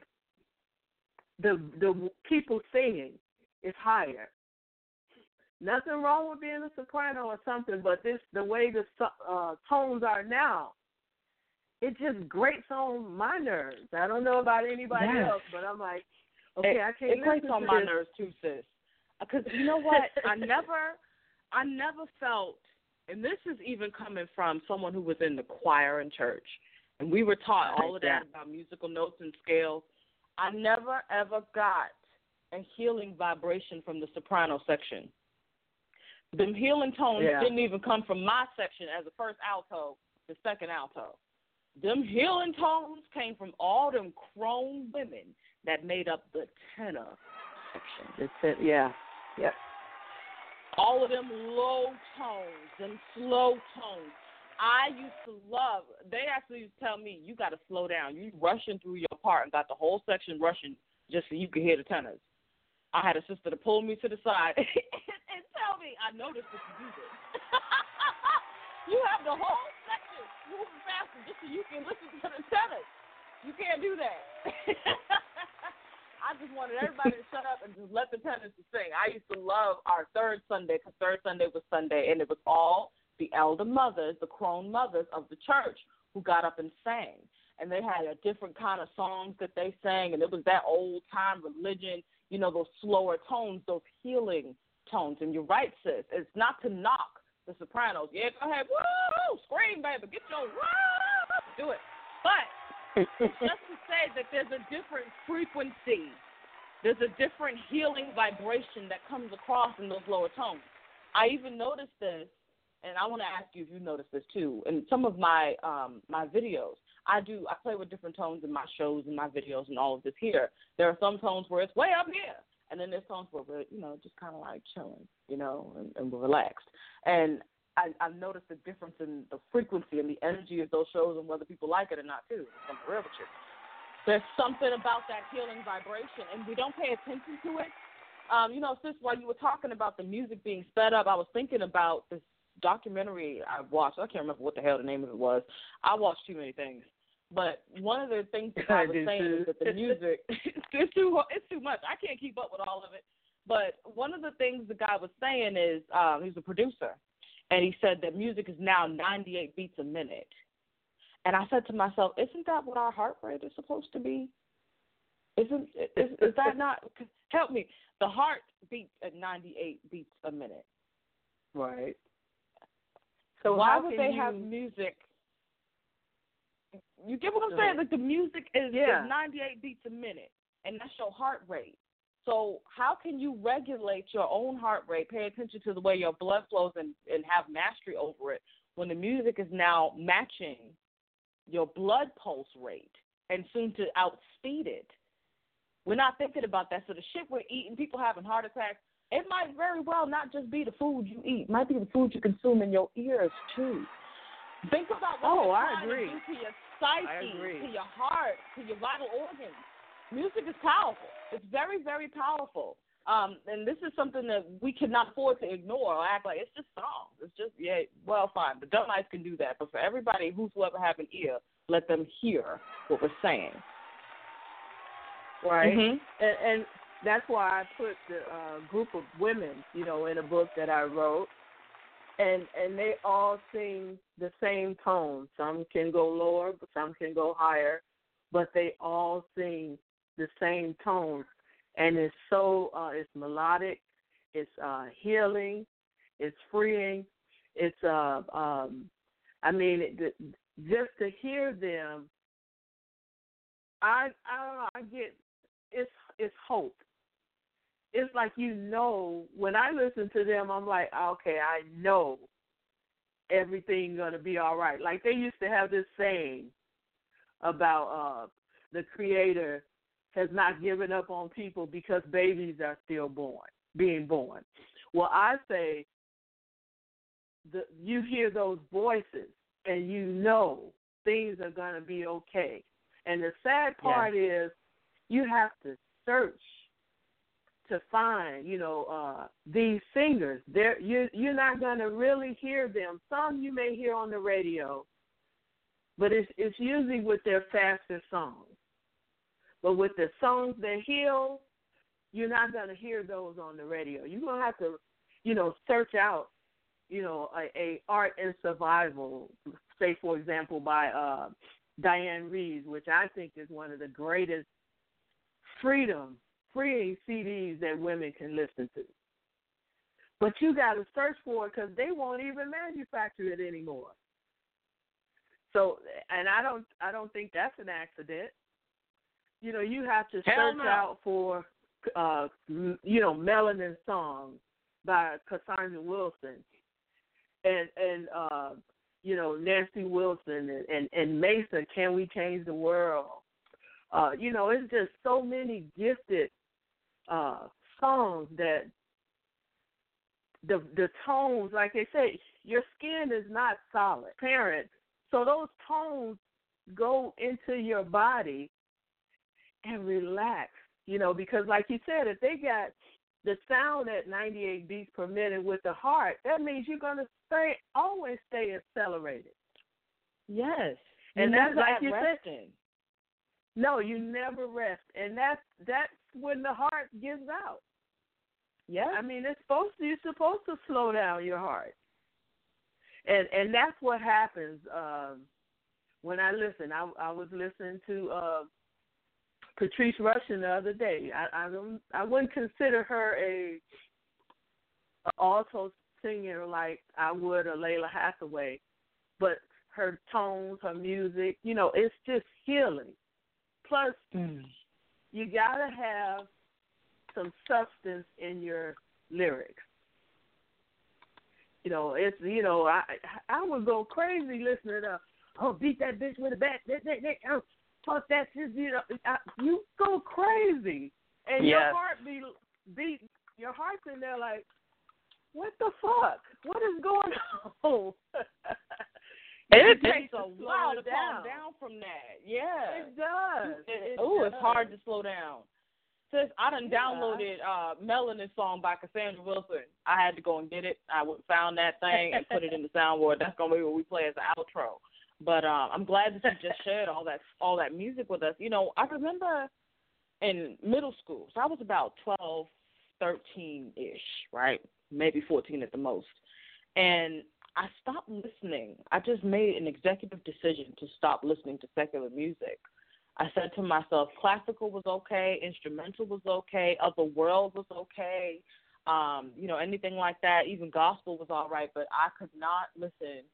the the people singing is higher. Nothing wrong with being a soprano or something, but this the way the uh, tones are now, it just grates on my nerves. I don't know about anybody Yes. else, but I'm like, okay, it, I can't it grates on to my this. nerves too, sis. Because you know what? I never, I never felt, and this is even coming from someone who was in the choir in church, and we were taught all of that about musical notes and scales. I never ever got a healing vibration from the soprano section. Them healing tones Yeah. didn't even come from my section as the first alto, the second alto. Them healing tones came from all them crone women that made up the tenor section. It's it, yeah. Yep. all of them low tones, them slow tones. I used to love. They actually used to tell me, "You got to slow down. You rushing through your part and got the whole section rushing just so you could hear the tenors." I had a sister to pull me to the side [laughs] and tell me, "I noticed that you do this. [laughs] you have the whole section moving faster just so you can listen to the tenors. You can't do that." [laughs] I just wanted everybody to shut up and just let the tenants sing. I used to love our third Sunday because third Sunday was Sunday, and it was all the elder mothers, the crone mothers of the church, who got up and sang. And they had a different kind of songs that they sang, and it was that old time religion, you know, those slower tones, those healing tones. And you're right, sis. It's not to knock the sopranos. Yeah, go ahead, woo, scream, baby, get your woo, do it. But just to say that there's a different frequency, there's a different healing vibration that comes across in those lower tones. I even noticed this, and I want to ask you if you noticed this too. In some of my um, my videos, I do I play with different tones in my shows and my videos and all of this here. There are some tones where it's way up here, and then there's tones where we're you know just kind of like chilling, you know, and, and we're relaxed. And I, I've noticed a difference in the frequency and the energy of those shows and whether people like it or not too. I'm real with you. There's something about that healing vibration, and we don't pay attention to it. Um, you know, sis, while you were talking about the music being sped up, I was thinking about this documentary I watched. I can't remember what the hell the name of it was. I watched too many things. But one of the things that I I was saying is that the music [laughs] it's too it's too much. I can't keep up with all of it. But one of the things the guy was saying is um, he's a producer, and he said that music is now 98 beats a minute. And I said to myself, isn't that what our heart rate is supposed to be? Isn't is, is that [laughs] not? Help me. The heart beats at 98 beats a minute. Right. So why would they you, have music? You get what I'm saying? Like the music is, Yeah. is 98 beats a minute, and that's your heart rate. So how can you regulate your own heart rate, pay attention to the way your blood flows, and and have mastery over it when the music is now matching your blood pulse rate and soon to outspeed it? We're not thinking about that. So the shit we're eating, people having heart attacks. It might very well not just be the food you eat. It might be the food you consume in your ears too. Think about what Oh, I agree. to do to your psyche, to your heart, to your vital organs. Music is powerful. It's very, very powerful. Um, and this is something that we cannot afford to ignore or act like it's just songs. It's just yeah, well, fine. The dumb eyes can do that, but for everybody whosoever have an ear, let them hear what we're saying. right? Mhm. And, and that's why I put the uh, group of women, you know, in a book that I wrote, and and they all sing the same tone. Some can go lower, but some can go higher, but they all sing the same tone, and it's so uh, it's melodic, it's uh, healing, it's freeing, it's uh, um, I mean, it, just to hear them, I I don't know, I get it's it's hope. It's like you know when I listen to them, I'm like, okay, I know everything gonna be all right. Like they used to have this saying about uh the creator has not given up on people because babies are still born, being born. Well, I say the you hear those voices and you know things are gonna be okay. And the sad part is you have to search to find, you know, uh these singers. They're you you're not gonna really hear them. Some you may hear on the radio, but it's it's usually with their faster songs. But with the songs that heal, you're not gonna hear those on the radio. You're gonna have to, you know, search out, you know, a, a art and survival, say for example by uh Dianne Reeves, which I think is one of the greatest freedom freeing CDs that women can listen to. But you got to search for it because they won't even manufacture it anymore. So, and I don't, I don't think that's an accident. You know, you have to Hell search no. out for, uh, you know, melanin songs by Cassandra Wilson, and and uh, you know Nancy Wilson and and, and Mason. Can we change the world? Uh, you know, it's just so many gifted uh, songs that the the tones, like they say, your skin is not solid, parent. So those tones go into your body and relax. You know, because like you said, if they got the sound at 98 beats per minute with the heart, that means you're gonna stay always stay accelerated. Yes, and you that's like you said. resting. No, you never rest, and that's that's when the heart gives out. Yeah, I mean, it's supposed to, you're supposed to slow down your heart, and and that's what happens um, when I listen. I I was listening to uh, Patrice Rushen the other day. I I don't I wouldn't consider her a, a alto singer like I would a Lalah Hathaway, but her tones, her music, you know, it's just healing. Plus, Mm. you gotta have some substance in your lyrics. You know, it's you know, I I would go crazy listening to oh beat that bitch with a bat, that that that oh, fuck that shit, you know, I, you go crazy, and your Yes. heart be beat, your heart's in there like, what the fuck, what is going [laughs] on? [laughs] It You takes a while it to calm down from that. Yeah. It does. It oh, it's hard to slow down. Sis, I done Yeah. downloaded uh Melanin song by Cassandra Wilson. I had to go and get it. I found that thing and put it in the soundboard. That's gonna be what we play as the outro. But um I'm glad that you just shared all that all that music with us. You know, I remember in middle school, so I was about twelve, thirteen ish, right? Maybe fourteen at the most. And I stopped listening. I just made an executive decision to stop listening to secular music. I said to myself, classical was okay, instrumental was okay, other world was okay, um, you know, anything like that. Even gospel was all right, but I could not listen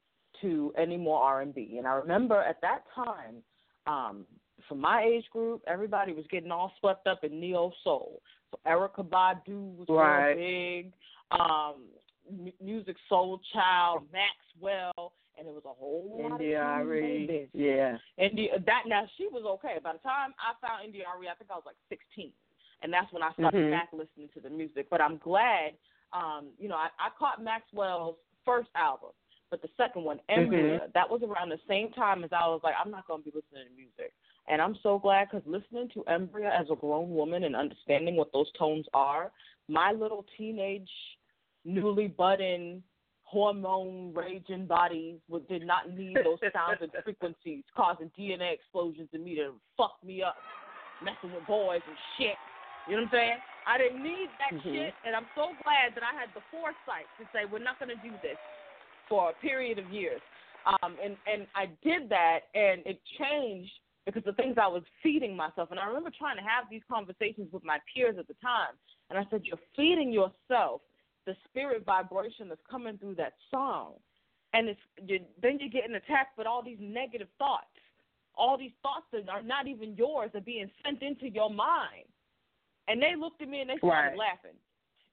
to any more R and B. And I remember at that time, um, for my age group, everybody was getting all swept up in neo soul. So Erykah Badu was Right. big. Um, m- music Soul Child, Maxwell, and it was a whole lot of NDRE. babies. Yeah. India that now she was okay. By the time I found India.Arie, I think I was like sixteen. And that's when I started Mhm. back listening to the music. But I'm glad, um, you know, I, I caught Maxwell's first album, but the second one, Embrya, that was around the same time as I was like, I'm not going to be listening to music. And I'm so glad because listening to Embrya as a grown woman and understanding what those tones are, my little teenage, newly budding, hormone raging body would, did not need those sounds and [laughs] frequencies causing DNA explosions in me to fuck me up, messing with boys and shit. You know what I'm saying? I didn't need that Mhm. shit, and I'm so glad that I had the foresight to say we're not going to do this for a period of years. Um, and and I did that, and it changed because the things I was feeding myself. And I remember trying to have these conversations with my peers at the time, and I said, "You're feeding yourself the spirit vibration that's coming through that song, and it's you, then you're getting attacked with all these negative thoughts. All these thoughts that are not even yours are being sent into your mind." And they looked at me and they started Right. laughing.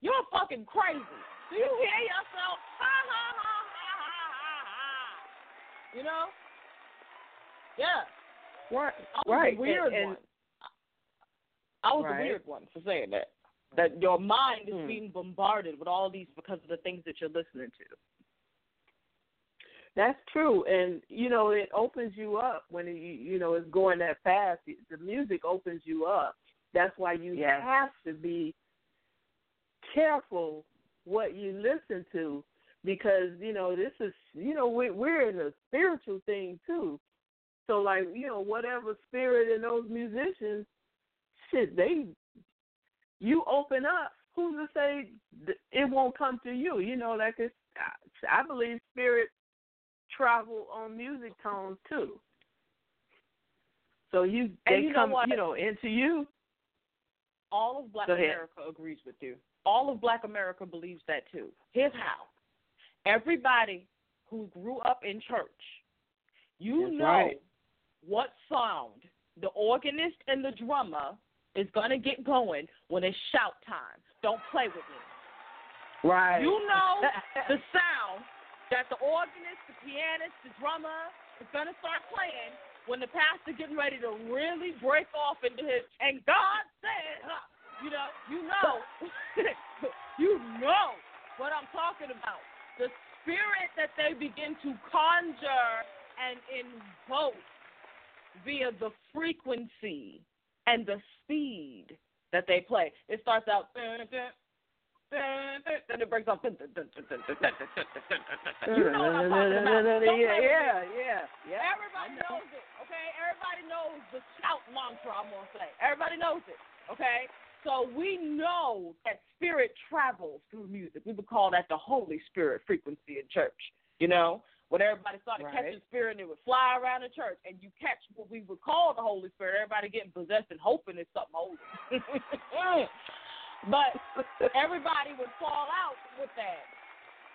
You're fucking crazy. Do you hear yourself? Ha ha ha. You know? Yeah. Right. I was right. the weird and, and, one. I was Right. the weird one for saying that. That your mind is Hmm. being bombarded with all these because of the things that you're listening to. That's true, and you know it opens you up when you you know it's going that fast. The music opens you up. That's why you Yes. have to be careful what you listen to because you know this is you know we we're in a spiritual thing too. So like you know whatever spirit in those musicians, shit they you open up. Who's to say it won't come to you? You know like it's I I believe spirit travel on music tones too. So you they you come you know into you. All of Black America agrees with you. All of Black America believes that too. Here's how. Everybody who grew up in church, you That's know right. what sound the organist and the drummer is gonna get going when it's shout time. Don't play with me. Right. You know [laughs] the sound that the organist, the pianist, the drummer is gonna start playing when the pastor getting ready to really break off into his and God said, huh, you know, you know, [laughs] you know what I'm talking about the spirit that they begin to conjure and invoke via the frequency and the speed that they play. It starts out, then it breaks off. you know what I'm talking about. Yeah, yeah, yeah. Everybody knows it, okay? Everybody knows the shout mantra, I'm going to say. Everybody knows it, okay? So we know that spirit travels through music. We would call that the Holy Spirit frequency in church, you know? When everybody started Right. catching spirit and it would fly around the church and you catch what we would call the Holy Spirit, everybody getting possessed and hoping it's something holy. [laughs] but everybody would fall out with that.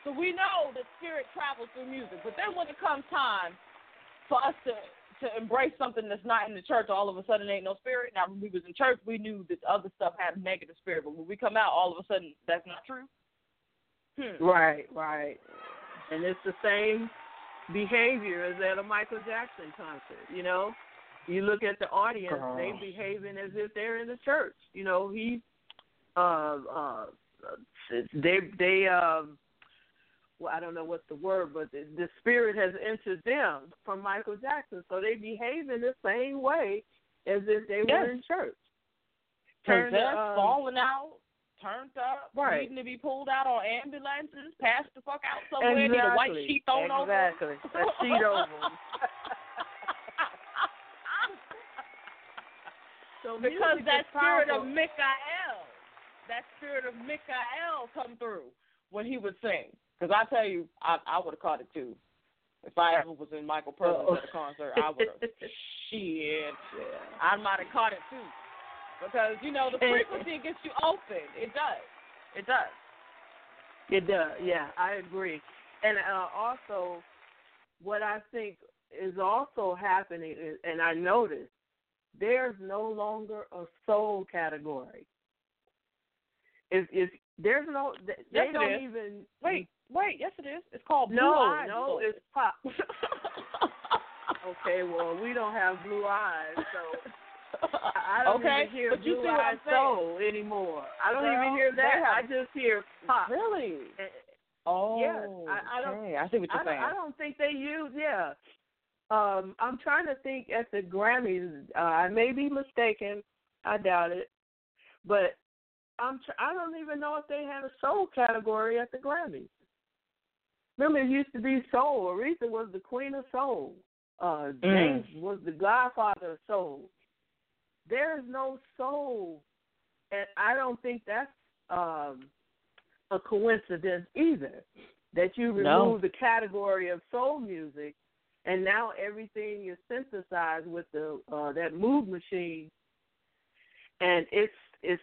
So we know that spirit travels through music. But then when it comes time for us to to embrace something that's not in the church, all of a sudden ain't no spirit. Now when we was in church, we knew that other stuff had a negative spirit, but when we come out, all of a sudden that's not true. Hmm. Right, right. And it's the same behavior as at a Michael Jackson concert, you know? You look at the audience, they Girl. behaving as if they're in the church. You know, he uh uh they they um well, I don't know what's the word, but the, the spirit has entered them from Michael Jackson, so they behave in the same way as if they Yes. were in church. Turn up, Possessed, um, falling out, turned up, Right. needing to be pulled out on ambulances, passed the fuck out somewhere, need a white Exactly. sheet thrown over. 'em. Exactly. [laughs] A sheet over. [laughs] So because that spirit powerful. of Mikael, that spirit of Mikael come through when he would sing. Because I tell you, I I would have caught it too. If I ever was in Michael presence Oh. at a concert, I would have. [laughs] shit, I might have caught it too. Because you know the frequency gets you open. It does. It does. It does. Yeah, I agree. And uh, also, what I think is also happening, is, and I noticed, there's no longer a soul category. If if there's no, they Yes, don't even Wait, wait. Yes, it is. It's called Blue No, Eyes no, it's pop. [laughs] Okay, well, we don't have blue eyes, so I I don't okay, even hear but blue eyes soul anymore. I don't Girl, even hear that. I just hear pop. Really? Oh, Yes, I- I don't- okay. I see what you're I don't, saying. I don't think they use. Yeah, um, I'm trying to think at the Grammys. Uh, I may be mistaken. I doubt it, but I'm. Tr- I don't even know if they had a soul category at the Grammys. Remember, it used to be soul. Aretha was the queen of soul. Uh, James was the godfather of soul. There is no soul, and I don't think that's um, a coincidence either. That you remove No. the category of soul music, and now everything is synthesized with the uh, that mood machine, and it's it's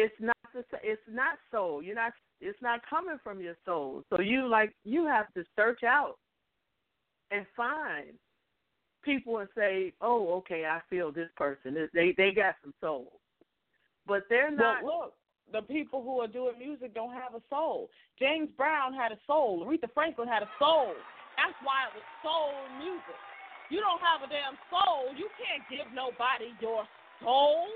it's not the, it's not soul. You're not. It's not coming from your soul. So you like you have to search out and find people and say, "Oh, okay, I feel this person. They they got some soul," but they're not. Well, look, the people who are doing music don't have a soul. James Brown had a soul. Aretha Franklin had a soul. That's why it was soul music. You don't have a damn soul. You can't give nobody your soul.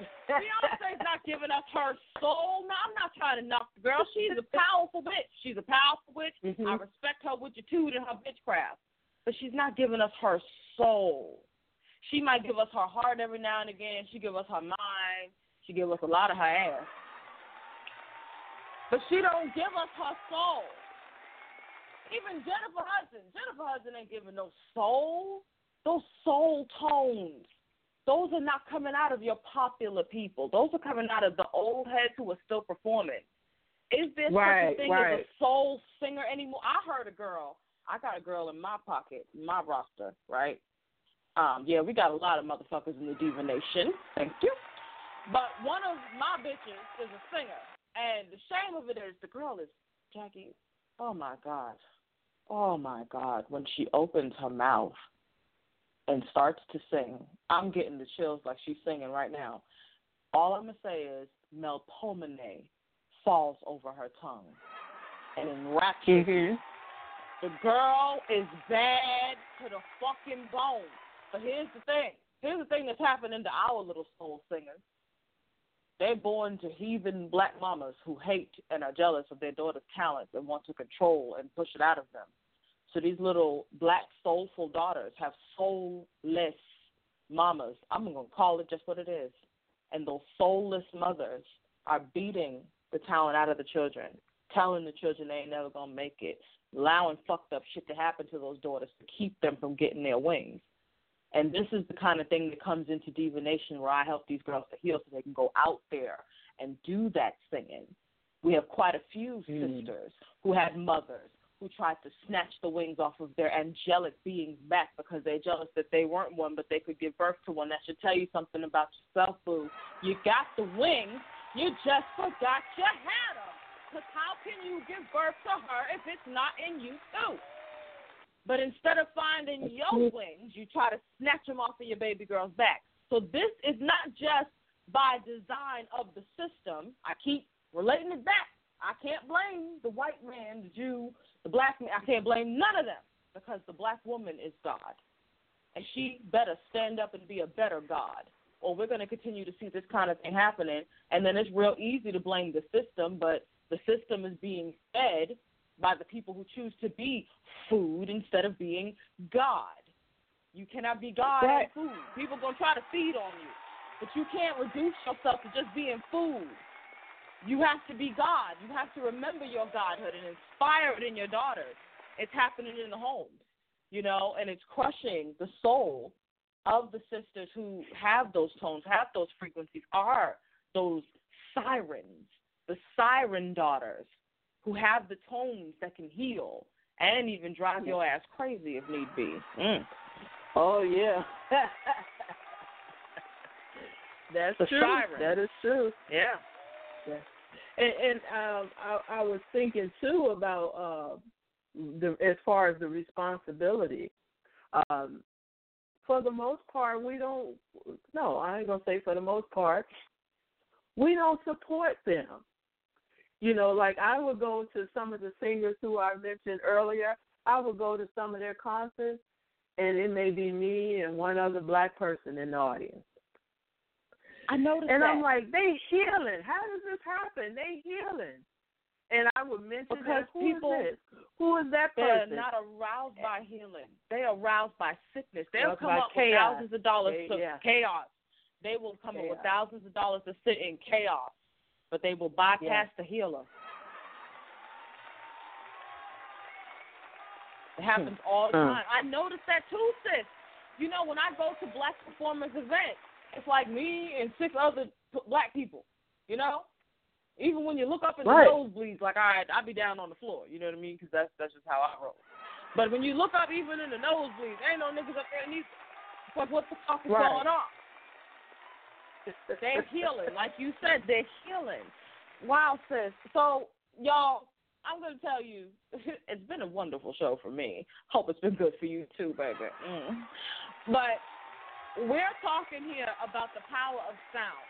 Beyonce's not giving us her soul. No, I'm not trying to knock the girl. She's a powerful bitch. She's a powerful witch. Mhm. I respect her witchitude and her bitchcraft. But she's not giving us her soul. She might give us her heart every now and again. She give us her mind. She give us a lot of her ass. But she don't give us her soul. Even Jennifer Hudson. Jennifer Hudson ain't giving no soul. Those soul tones. Those are not coming out of your popular people. Those are coming out of the old heads who are still performing. Is there such a thing right. as a soul singer anymore? I heard a girl. I got a girl in my pocket, my roster, right? Um, yeah, we got a lot of motherfuckers in the Diva Nation. Thank you. But one of my bitches is a singer, and the shame of it is the girl is Jackie. Oh my god, oh my god! When she opens her mouth and starts to sing, I'm getting the chills like she's singing right now. All I'm gonna say is Melpomene falls over her tongue and enwraps Mhm. The girl is bad to the fucking bone. But here's the thing. Here's the thing that's happening to our little soul singers. They're born to heathen black mamas who hate and are jealous of their daughter's talents and want to control and push it out of them. So these little black soulful daughters have soulless mamas. I'm going to call it just what it is. And those soulless mothers are beating the talent out of the children, telling the children they ain't never going to make it, allowing fucked up shit to happen to those daughters to keep them from getting their wings. And this is the kind of thing that comes into Diva Nation where I help these girls to heal so they can go out there and do that singing. We have quite a few mm. sisters who had mothers who tried to snatch the wings off of their angelic beings back because they're jealous that they weren't one, but they could give birth to one. That should tell you something about yourself, boo. You got the wings, you just forgot you had them. Because how can you give birth to her if it's not in you, too? But instead of finding your wings, you try to snatch them off of your baby girl's back. So this is not just by design of the system. I keep relating it back. I can't blame the white man, the Jew, the black man. I can't blame none of them because the black woman is God. And she better stand up and be a better God. Or we're going to continue to see this kind of thing happening. And then it's real easy to blame the system, but the system is being fed by the people who choose to be food instead of being God. You cannot be God Right. and food. People gonna try to feed on you, but you can't reduce yourself to just being food. You have to be God. You have to remember your godhood and inspire it in your daughters. It's happening in the homes, you know, and it's crushing the soul of the sisters who have those tones, have those frequencies, are those sirens, the siren daughters who have the tones that can heal and even drive your ass crazy if need be. Mm. Oh yeah. [laughs] That's The true. siren. That is true. Yeah. And, and um, I, I was thinking too about uh, the as far as the responsibility. Um, for the most part, we don't. No, I ain't gonna say for the most part. We don't support them. You know, like I would go to some of the singers who I mentioned earlier. I would go to some of their concerts, and it may be me and one other black person in the audience. I noticed And that. I'm like, they healing. How does this happen? They healing. And I would mention Because that, who is people- this? Who is that person? They're not aroused by healing. They're aroused by sickness. They'll come up chaos. with thousands of dollars They- to yeah. chaos. They will come up with thousands of dollars to sit in chaos, but they will bypass Yeah. the healer. It happens all the Hmm. time. I noticed that too, sis. You know, when I go to black performance events, it's like me and six other p- black people. You know, even when you look up in Right. the nosebleeds, like, all right, I'll be down on the floor. You know what I mean? Because that's that's just how I roll. But when you look up even in the nosebleeds, ain't no niggas up there neither. It's like, what the fuck is Right. going on? They're healing, like you said, they're healing. Wow, sis. So, y'all, I'm gonna tell you, [laughs] it's been a wonderful show for me. Hope it's been good for you too, baby. Mm. But we're talking here about the power of sound,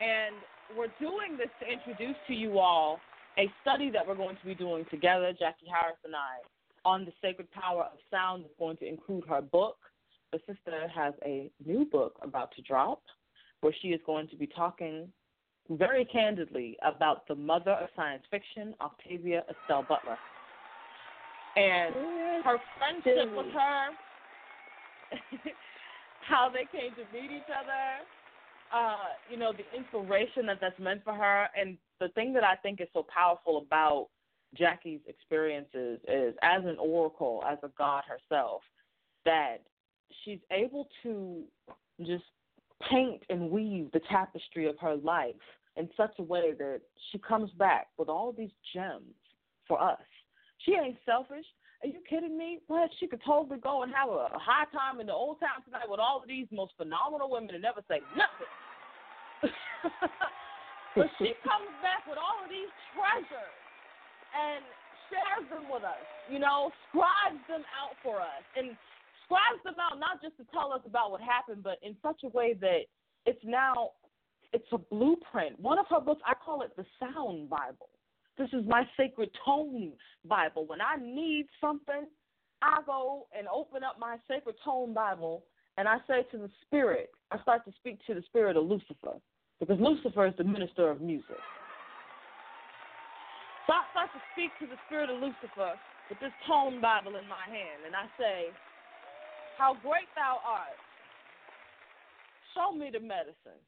and we're doing this to introduce to you all a study that we're going to be doing together, Jackie Harris and I, on the sacred power of sound. It's going to include her book. The sister has a new book about to drop, where she is going to be talking very candidly about the mother of science fiction, Octavia Estelle Butler. And her friendship with her, [laughs] how they came to meet each other, uh, you know, the inspiration that that's meant for her. And the thing that I think is so powerful about Jackie's experiences is as an oracle, as a god herself, that she's able to just paint and weave the tapestry of her life in such a way that she comes back with all these gems for us. She ain't selfish. Are you kidding me? What? She could totally go and have a high time in the old town tonight with all of these most phenomenal women and never say nothing. [laughs] but she comes back with all of these treasures and shares them with us. You know, scribes them out for us and scribes them out not just to tell us about what happened, but in such a way that it's now It's a blueprint. One of her books, I call it the Sound Bible. This is my sacred tone Bible. When I need something, I go and open up my sacred tone Bible and I say to the spirit, I start to speak to the spirit of Lucifer because Lucifer is the minister of music. So I start to speak to the spirit of Lucifer with this tone Bible in my hand, and I say, How great thou art. Show me the medicine.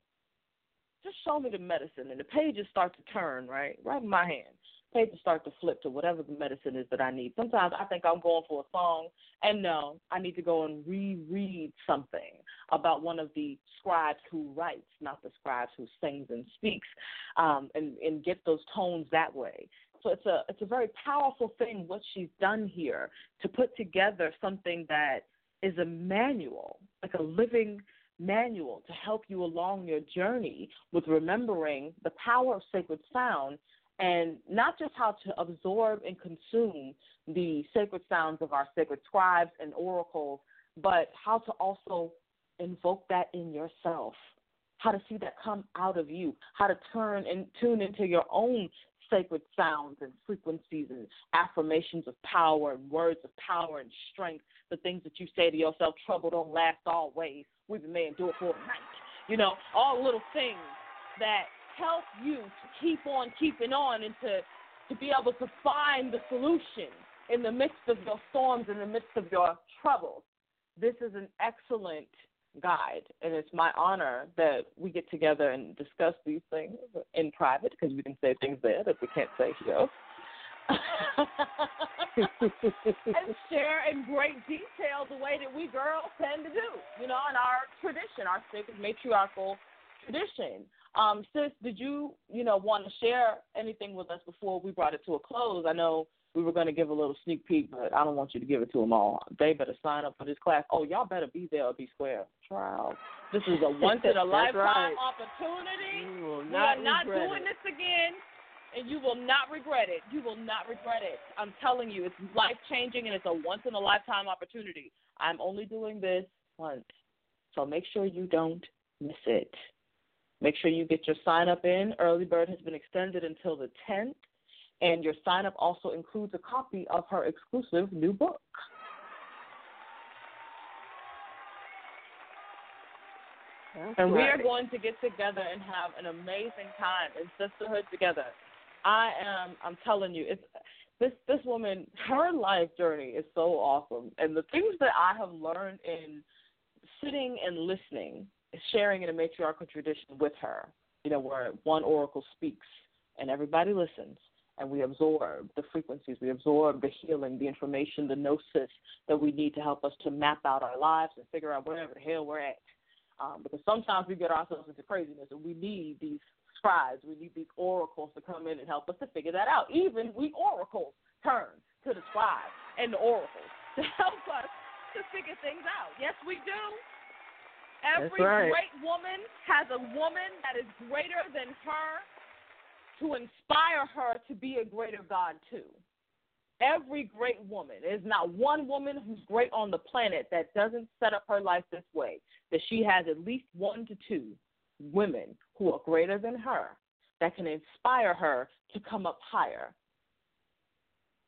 Just show me the medicine. And the pages start to turn, right? Right in my hand. Pages start to flip to whatever the medicine is that I need. Sometimes I think I'm going for a song, and no, I need to go and reread something about one of the scribes who writes, not the scribes who sings and speaks, um, and, and get those tones that way. So it's a it's a very powerful thing what she's done here to put together something that is a manual, like a living manual to help you along your journey with remembering the power of sacred sound and not just how to absorb and consume the sacred sounds of our sacred scribes and oracles, but how to also invoke that in yourself, how to see that come out of you, how to turn and tune into your own sacred sounds and frequencies and affirmations of power and words of power and strength, the things that you say to yourself, trouble don't last always. We've been do it for a night. You know, all little things that help you to keep on keeping on and to, to be able to find the solution in the midst of your storms, in the midst of your troubles. This is an excellent guide. And it's my honor that we get together and discuss these things in private because we can say things there that we can't say here. [laughs] and share in great detail the way that we girls tend to do, you know, in our tradition, our sacred matriarchal tradition. Um, sis, did you, you know, want to share anything with us before we brought it to a close? I know we were going to give a little sneak peek, but I don't want you to give it to them all. They better sign up for this class. Oh, y'all better be there or be square. Trial. This is a [laughs] once in a lifetime right. opportunity. we are not regret doing this again, and you will not regret it. You will not regret it. I'm telling you, it's life changing and it's a once in a lifetime opportunity. I'm only doing this once, so make sure you don't miss it. Make sure you get your sign up in. Early bird has been extended until the 10th. And your sign up also includes a copy of her exclusive new book. That's And we are going to get together and have an amazing time in sisterhood together. I am I'm telling you, it's this this woman, her life journey is so awesome. And the things that I have learned in sitting and listening, sharing in a matriarchal tradition with her, you know, where one oracle speaks and everybody listens and we absorb the frequencies, we absorb the healing, the information, the gnosis that we need to help us to map out our lives and figure out wherever the hell we're at. Um, because sometimes we get ourselves into craziness and we need these scribes, we need these oracles to come in and help us to figure that out. Even we oracles turn to the scribes and the oracles [laughs] to help us to figure things out. Yes, we do. Every right. great woman has a woman that is greater than her to inspire her to be a greater God too. Every great woman, there's not one woman who's great on the planet that doesn't set up her life this way, that she has at least one to two women who are greater than her that can inspire her to come up higher.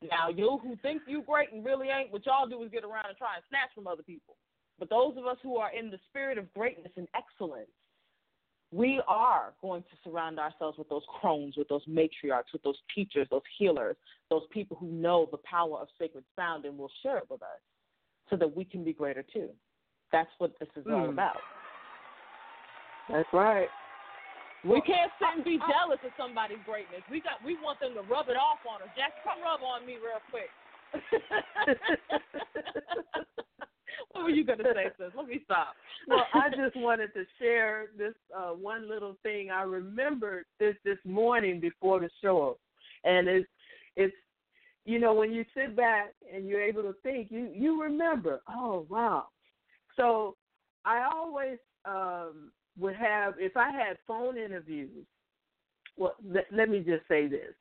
Now, you who think you great and really ain't, what y'all do is get around and try and snatch from other people. But those of us who are in the spirit of greatness and excellence, we are going to surround ourselves with those crones, with those matriarchs, with those teachers, those healers, those people who know the power of sacred sound and will share it with us so that we can be greater too. That's what this is all Mm. about. That's right. We can't sit and be jealous of somebody's greatness. We got we want them to rub it off on us. Jack, come rub on me real quick. [laughs] what were you gonna say, sis? Let me stop. well, I just wanted to share this uh, one little thing I remembered this this morning before the show, and it's it's you know when you sit back and you're able to think, you you remember. Oh wow! So I always um, would have if I had phone interviews. Well, let, let me just say this.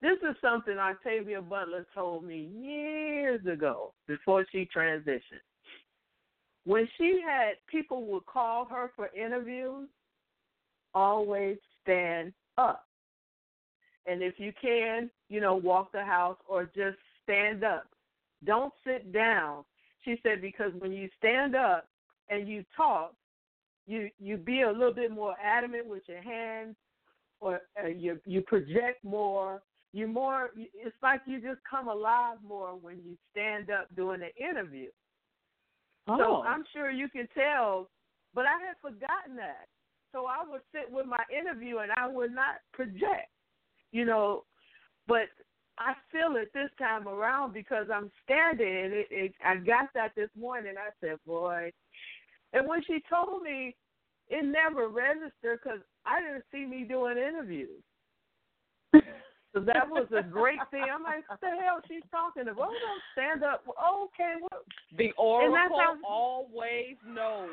This is something Octavia Butler told me years ago before she transitioned when she had people would call her for interviews, always stand up. And if you can, you know, walk the house or just stand up. Don't sit down. She said because when you stand up and you talk, you you be a little bit more adamant with your hands or uh, you you project more. You more it's like you just come alive more when you stand up doing an interview. Oh. So I'm sure you can tell, but I had forgotten that. So I would sit with my interview and I would not project, you know. But I feel it this time around because I'm standing and it, it, I got that this morning. I said, boy. And when she told me, it never registered because I didn't see me doing interviews. So that was a great thing. I'm like, what the hell she's talking about? Oh, don't stand up. Okay, well, The that's oracle how- always knows.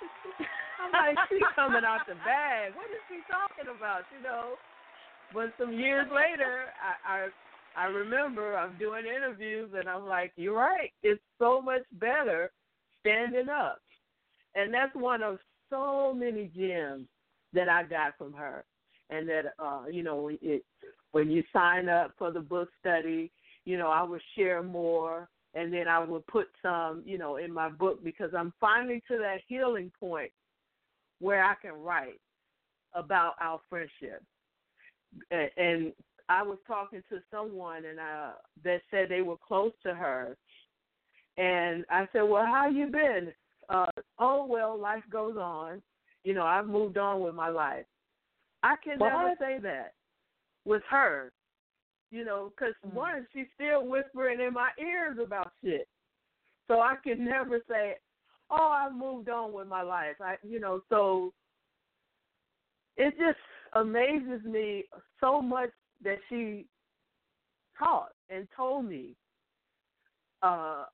[laughs] I'm like, she's coming out the bag. What is she talking about? You know. But some years later, I, I I remember I'm doing interviews and I'm like, you're right. It's so much better standing up, and that's one of so many gems that I got from her. And that uh, you know, it when you sign up for the book study, you know, I would share more and then I would put some, you know, in my book because I'm finally to that healing point where I can write about our friendship. And, I was talking to someone and uh that said they were close to her, and I said, "Well, how you been?" Uh, oh well, life goes on. You know, I've moved on with my life. I can never say that with her. You know, because one, she's still whispering in my ears about shit. So I can never say, "Oh, I've moved on with my life." I, you know, so it just amazes me so much that she taught and told me uh,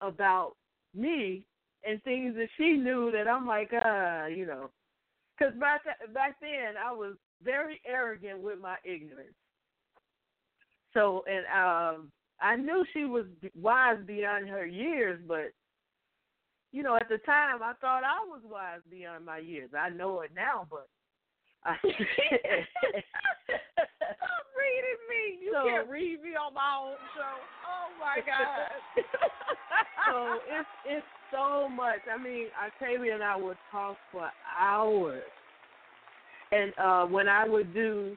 about me and things that she knew that I'm like, uh, you know, because back back then I was very arrogant with my ignorance. So and um, I knew she was wise beyond her years, but you know, at the time I thought I was wise beyond my years. I know it now, but Stop [laughs] reading me. You So- can't read me on my own show. Oh my god. [laughs] [laughs] so it's it's so much. I mean, Octavia and I would talk for hours. And uh when I would do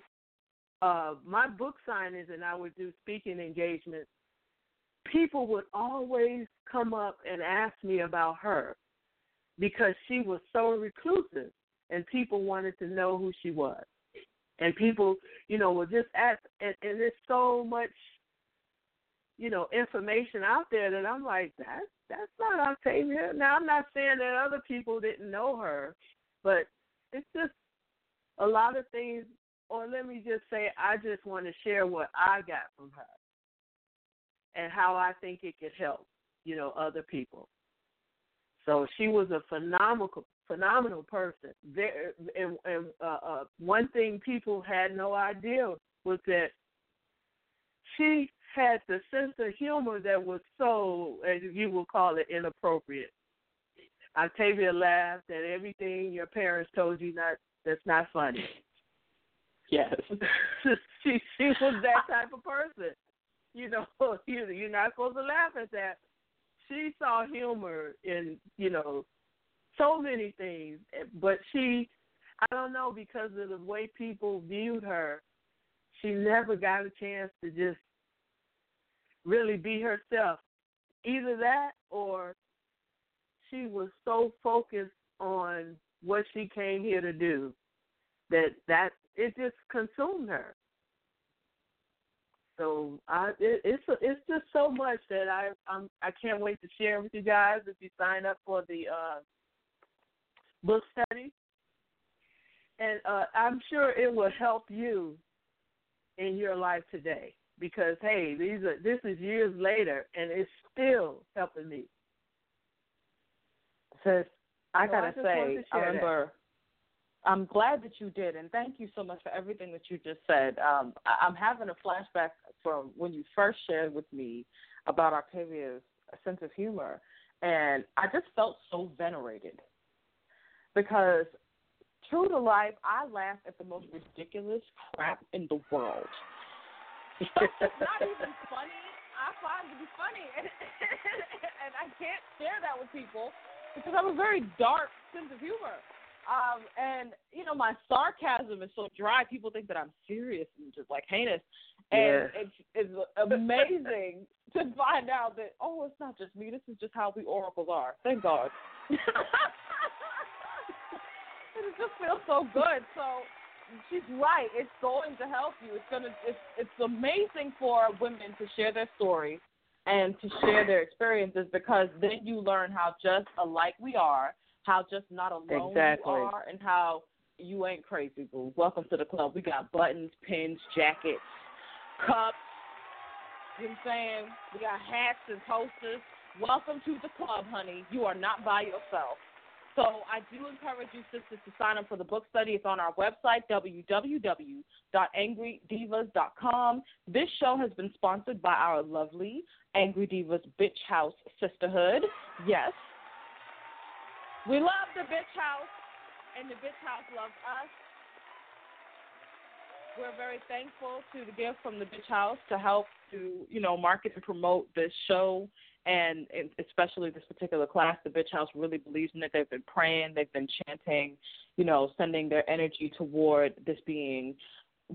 uh my book signings and I would do speaking engagements, people would always come up and ask me about her because she was so reclusive and people wanted to know who she was. And people, you know, were just ask and, and there's so much you know, information out there that I'm like, that's that's not Octavia. Now I'm not saying that other people didn't know her, but it's just a lot of things or let me just say I just want to share what I got from her and how I think it could help, you know, other people. So she was a phenomenal phenomenal person. There and, and uh, uh, one thing people had no idea was that she had the sense of humor that was so, as you would call it, inappropriate. Octavia laughed at everything your parents told you not that's not funny. Yes. [laughs] she she was that type of person. You know, [laughs] you you're not supposed to laugh at that. She saw humor in you know so many things, but she I don't know because of the way people viewed her, she never got a chance to just really be herself. Either that or she was so focused on what she came here to do that that it just consumed her. So I it, it's it's just so much that I I'm I can't wait to share with you guys if you sign up for the uh book study. And uh I'm sure it will help you in your life today because hey, these are this is years later and it's still helping me. Sis, I So gotta I say, I share that. remember. I'm glad that you did, and thank you so much for everything that you just said. Um, I, I'm having a flashback from when you first shared with me about Octavia's sense of humor, and I just felt so venerated because true to life, I laugh at the most ridiculous crap in the world. Stuff that's [laughs] not even funny, I find to be funny, and, [laughs] and I can't share that with people because I have a very dark sense of humor. Um, and you know, my sarcasm is so dry. People think that I'm serious and just like heinous, and Yes. it's it's amazing [laughs] to find out that oh, it's not just me. This is just how we oracles are. Thank God. Just feels so good. So she's right. It's going to help you. It's gonna. It's it's amazing for women to share their story and to share their experiences because then you learn how just alike we are, how just not alone Exactly. you are, and how you ain't crazy, boo. Welcome to the club. We got buttons, pins, jackets, cups. You know what I'm saying? We got hats and posters. Welcome to the club, honey. You are not by yourself. So I do encourage you sisters to sign up for the book study. It's on our website, www.angrydevas.com. This show has been sponsored by our lovely Angry Devas Bitch House Sisterhood. Yes. We love the Bitch House, and the Bitch House loves us. We're very thankful to the gift from the Bitch House to help to, you know, market and promote this show and, especially this particular class, the Bitch House really believes in it. They've been praying, they've been chanting, you know, sending their energy toward this being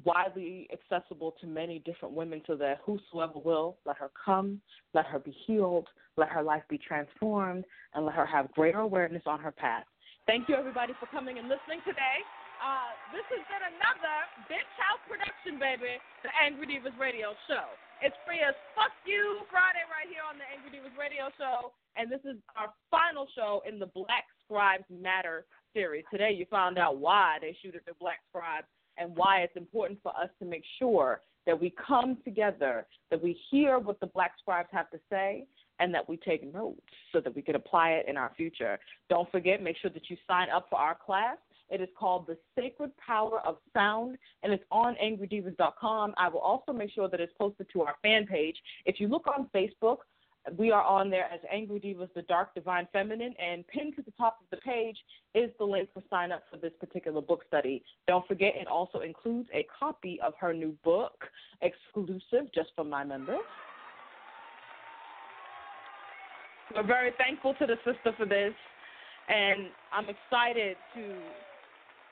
widely accessible to many different women so that whosoever will, let her come, let her be healed, let her life be transformed, and let her have greater awareness on her path. Thank you, everybody, for coming and listening today. Uh, this has been another Bitch House production, baby, the Angry Devas Radio Show. It's free as fuck you Friday right here on the Angry Devas Radio Show, and this is our final show in the Black Scribes Matter series. Today, you found out why they shoot at the Black Scribes and why it's important for us to make sure that we come together, that we hear what the Black Scribes have to say, and that we take notes so that we can apply it in our future. Don't forget, make sure that you sign up for our class. It is called The Sacred Power of Sound, and it's on angrydevas.com. I will also make sure that it's posted to our fan page. If you look on Facebook, we are on there as Angry Devas, the Dark Divine Feminine, and pinned to the top of the page is the link for sign up for this particular book study. Don't forget, it also includes a copy of her new book, exclusive just for my members. We're very thankful to the sister for this, and I'm excited to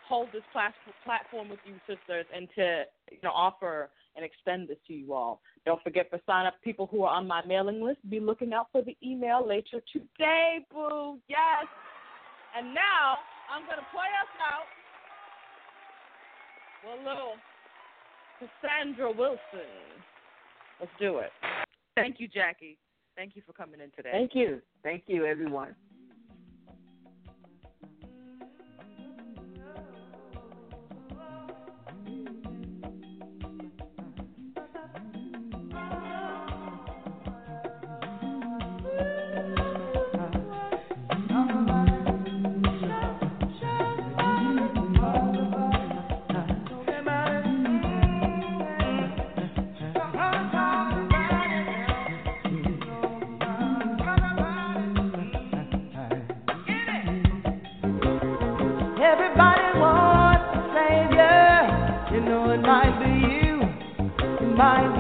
hold this platform with you sisters and to you know offer and extend this to you all. Don't forget to sign up people who are on my mailing list. Be looking out for the email later today, boo. Yes. And now I'm gonna play us out with a little Cassandra Wilson. Let's do it. Thank you, Jackie. Thank you for coming in today. Thank you. Thank you, everyone. It